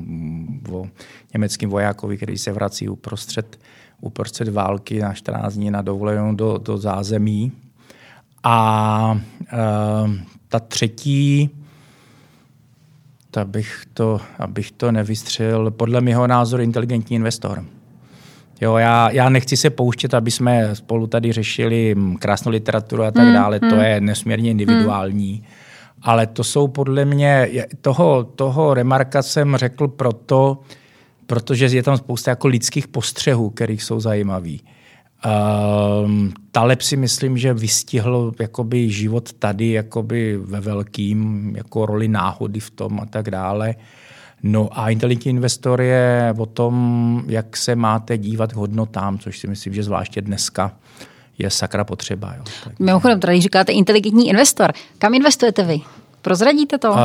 o německém vojákovi, který se vrací uprostřed, uprostřed války na 14 dní na dovolenou do, do zázemí. A uh, ta třetí, abych to, abych to nevystřelil, podle mého názoru inteligentní investor. Jo, já, já nechci se pouštět, aby jsme spolu tady řešili krásnou literaturu a tak hmm, dále, hmm. to je nesmírně individuální. Hmm. Ale to jsou podle mě, toho, toho remarka jsem řekl proto, protože je tam spousta jako lidských postřehů, kterých jsou zajímavý. Um, Taleb si myslím, že vystihl jakoby život tady jakoby ve velkým, jako roli náhody v tom a tak dále. No a inteligentní investor je o tom, jak se máte dívat k hodnotám, což si myslím, že zvláště dneska je sakra potřeba. Jo. Tak... Mimochodem, tady říkáte inteligentní investor. Kam investujete vy? Prozradíte to? Uh,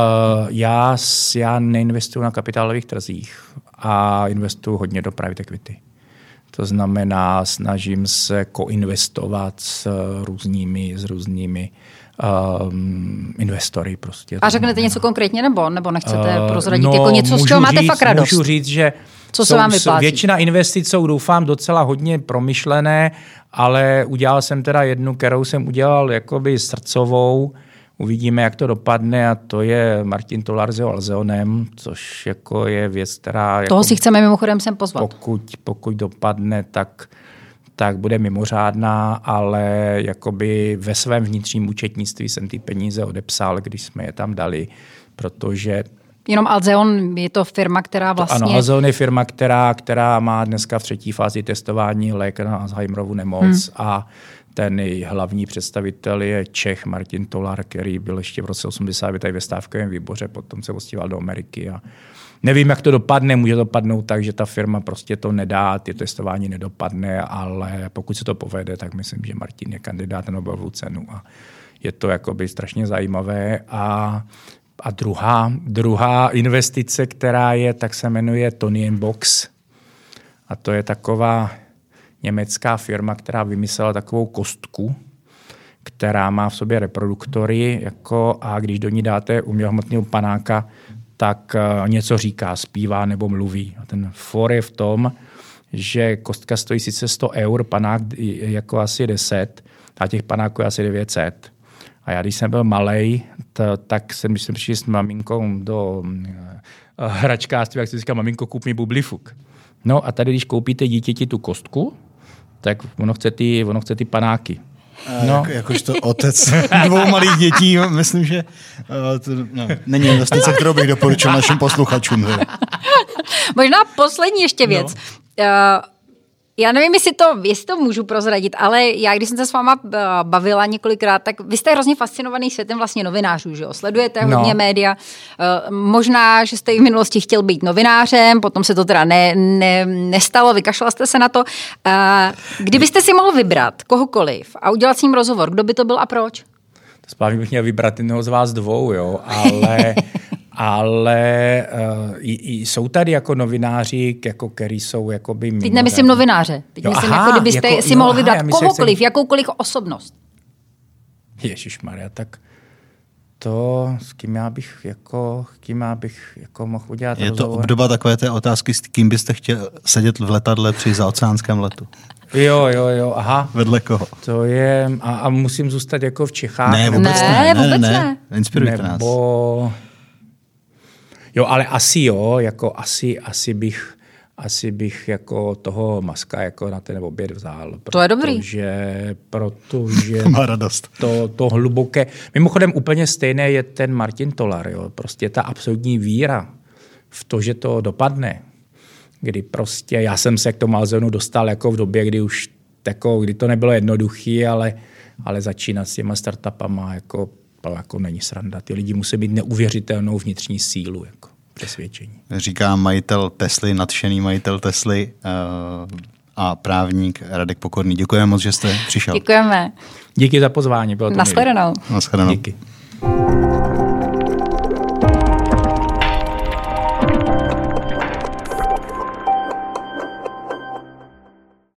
já, já neinvestuju na kapitálových trzích a investuju hodně do private equity. To znamená, snažím se koinvestovat s různými, s různými um, investory. Prostě. A řeknete něco konkrétně nebo, nebo nechcete uh, prozradit no, jako něco, z čeho máte říct, fakt radost? Můžu říct, že co se vám vyplácí? Většina investic jsou, doufám, docela hodně promyšlené, ale udělal jsem teda jednu, kterou jsem udělal jakoby srdcovou, Uvidíme, jak to dopadne a to je Martin Tolar s Alzeonem, což jako je věc, která... Toho jako, si chceme mimochodem sem pozvat. Pokud, pokud dopadne, tak tak bude mimořádná, ale jakoby ve svém vnitřním účetnictví jsem ty peníze odepsal, když jsme je tam dali, protože Jenom Alzeon je to firma, která vlastně... Ano, Alzeon je firma, která, která má dneska v třetí fázi testování lék na Alzheimerovu nemoc hmm. a ten hlavní představitel je Čech Martin Tolar, který byl ještě v roce 89 tady ve stávkovém výboře, potom se ostíval do Ameriky a Nevím, jak to dopadne, může dopadnout tak, že ta firma prostě to nedá, ty testování nedopadne, ale pokud se to povede, tak myslím, že Martin je kandidát na Nobelovu cenu a je to jakoby strašně zajímavé. A, a druhá, druhá investice, která je, tak se jmenuje Tony Box. A to je taková německá firma, která vymyslela takovou kostku, která má v sobě reproduktory jako, a když do ní dáte umělohmotného panáka, tak eh, něco říká, zpívá nebo mluví. A ten for je v tom, že kostka stojí sice 100 eur, panák jako asi 10, a těch panáků je asi 900. A já, když jsem byl malý, tak jsem, když jsem přišel s maminkou do uh, hračkářství, jak se říká, maminko, kup mi bublifuk. No a tady, když koupíte dítěti tu kostku, tak ono chce ty, ono chce ty panáky. No. Jak, jakožto otec [laughs] dvou malých dětí, myslím, že uh, to no, není investice, kterou bych doporučil našim posluchačům. Možná poslední ještě věc. No. Uh, já nevím, jestli to, jestli to můžu prozradit, ale já, když jsem se s váma eh, bavila několikrát, tak vy jste hrozně fascinovaný světem vlastně novinářů, že jo? Sledujete no. hodně média. Eh, možná, že jste i v minulosti chtěl být novinářem, potom se to teda ne, ne, nestalo, vykašlal jste se na to. Eh, kdybyste si mohl vybrat kohokoliv a udělat s ním rozhovor, kdo by to byl a proč? To správně bych měl vybrat jednoho z vás dvou, jo, ale [laughs] ale uh, i, i, jsou tady jako novináři, jako, který jsou jakoby Teď nemyslím novináře. Teď jo, myslím, aha, jako kdybyste jako, si mohl vybrat aha, kohokoliv, jsem... jakoukoliv osobnost. Ježíš Maria, tak to, s kým já bych jako, s kým já bych jako mohl udělat Je rozhovor. to obdoba takové té otázky, s kým byste chtěl sedět v letadle při zaoceánském letu. Jo, jo, jo, aha. Vedle koho? To je, a, a musím zůstat jako v Čechách. Ne, vůbec ne, ne, vůbec ne. ne. Inspirujte Nebo... nás. Jo, ale asi jo, jako asi, asi bych asi bych jako toho maska jako na ten oběd vzal. To je dobrý. Protože, protože [laughs] Má radost. To, to hluboké. Mimochodem úplně stejné je ten Martin Tolar. Jo. Prostě ta absolutní víra v to, že to dopadne, kdy prostě já jsem se k tomu Alzonu dostal jako v době, kdy už jako, kdy to nebylo jednoduché, ale, ale začínat s těma startupama jako, jako není sranda. Ty lidi musí mít neuvěřitelnou vnitřní sílu. Jako přesvědčení. Říká majitel Tesly, nadšený majitel Tesly uh, a právník Radek Pokorný. Děkujeme moc, že jste přišel. Děkujeme. Díky za pozvání. Bylo to Naschledanou. Naschledanou. Díky.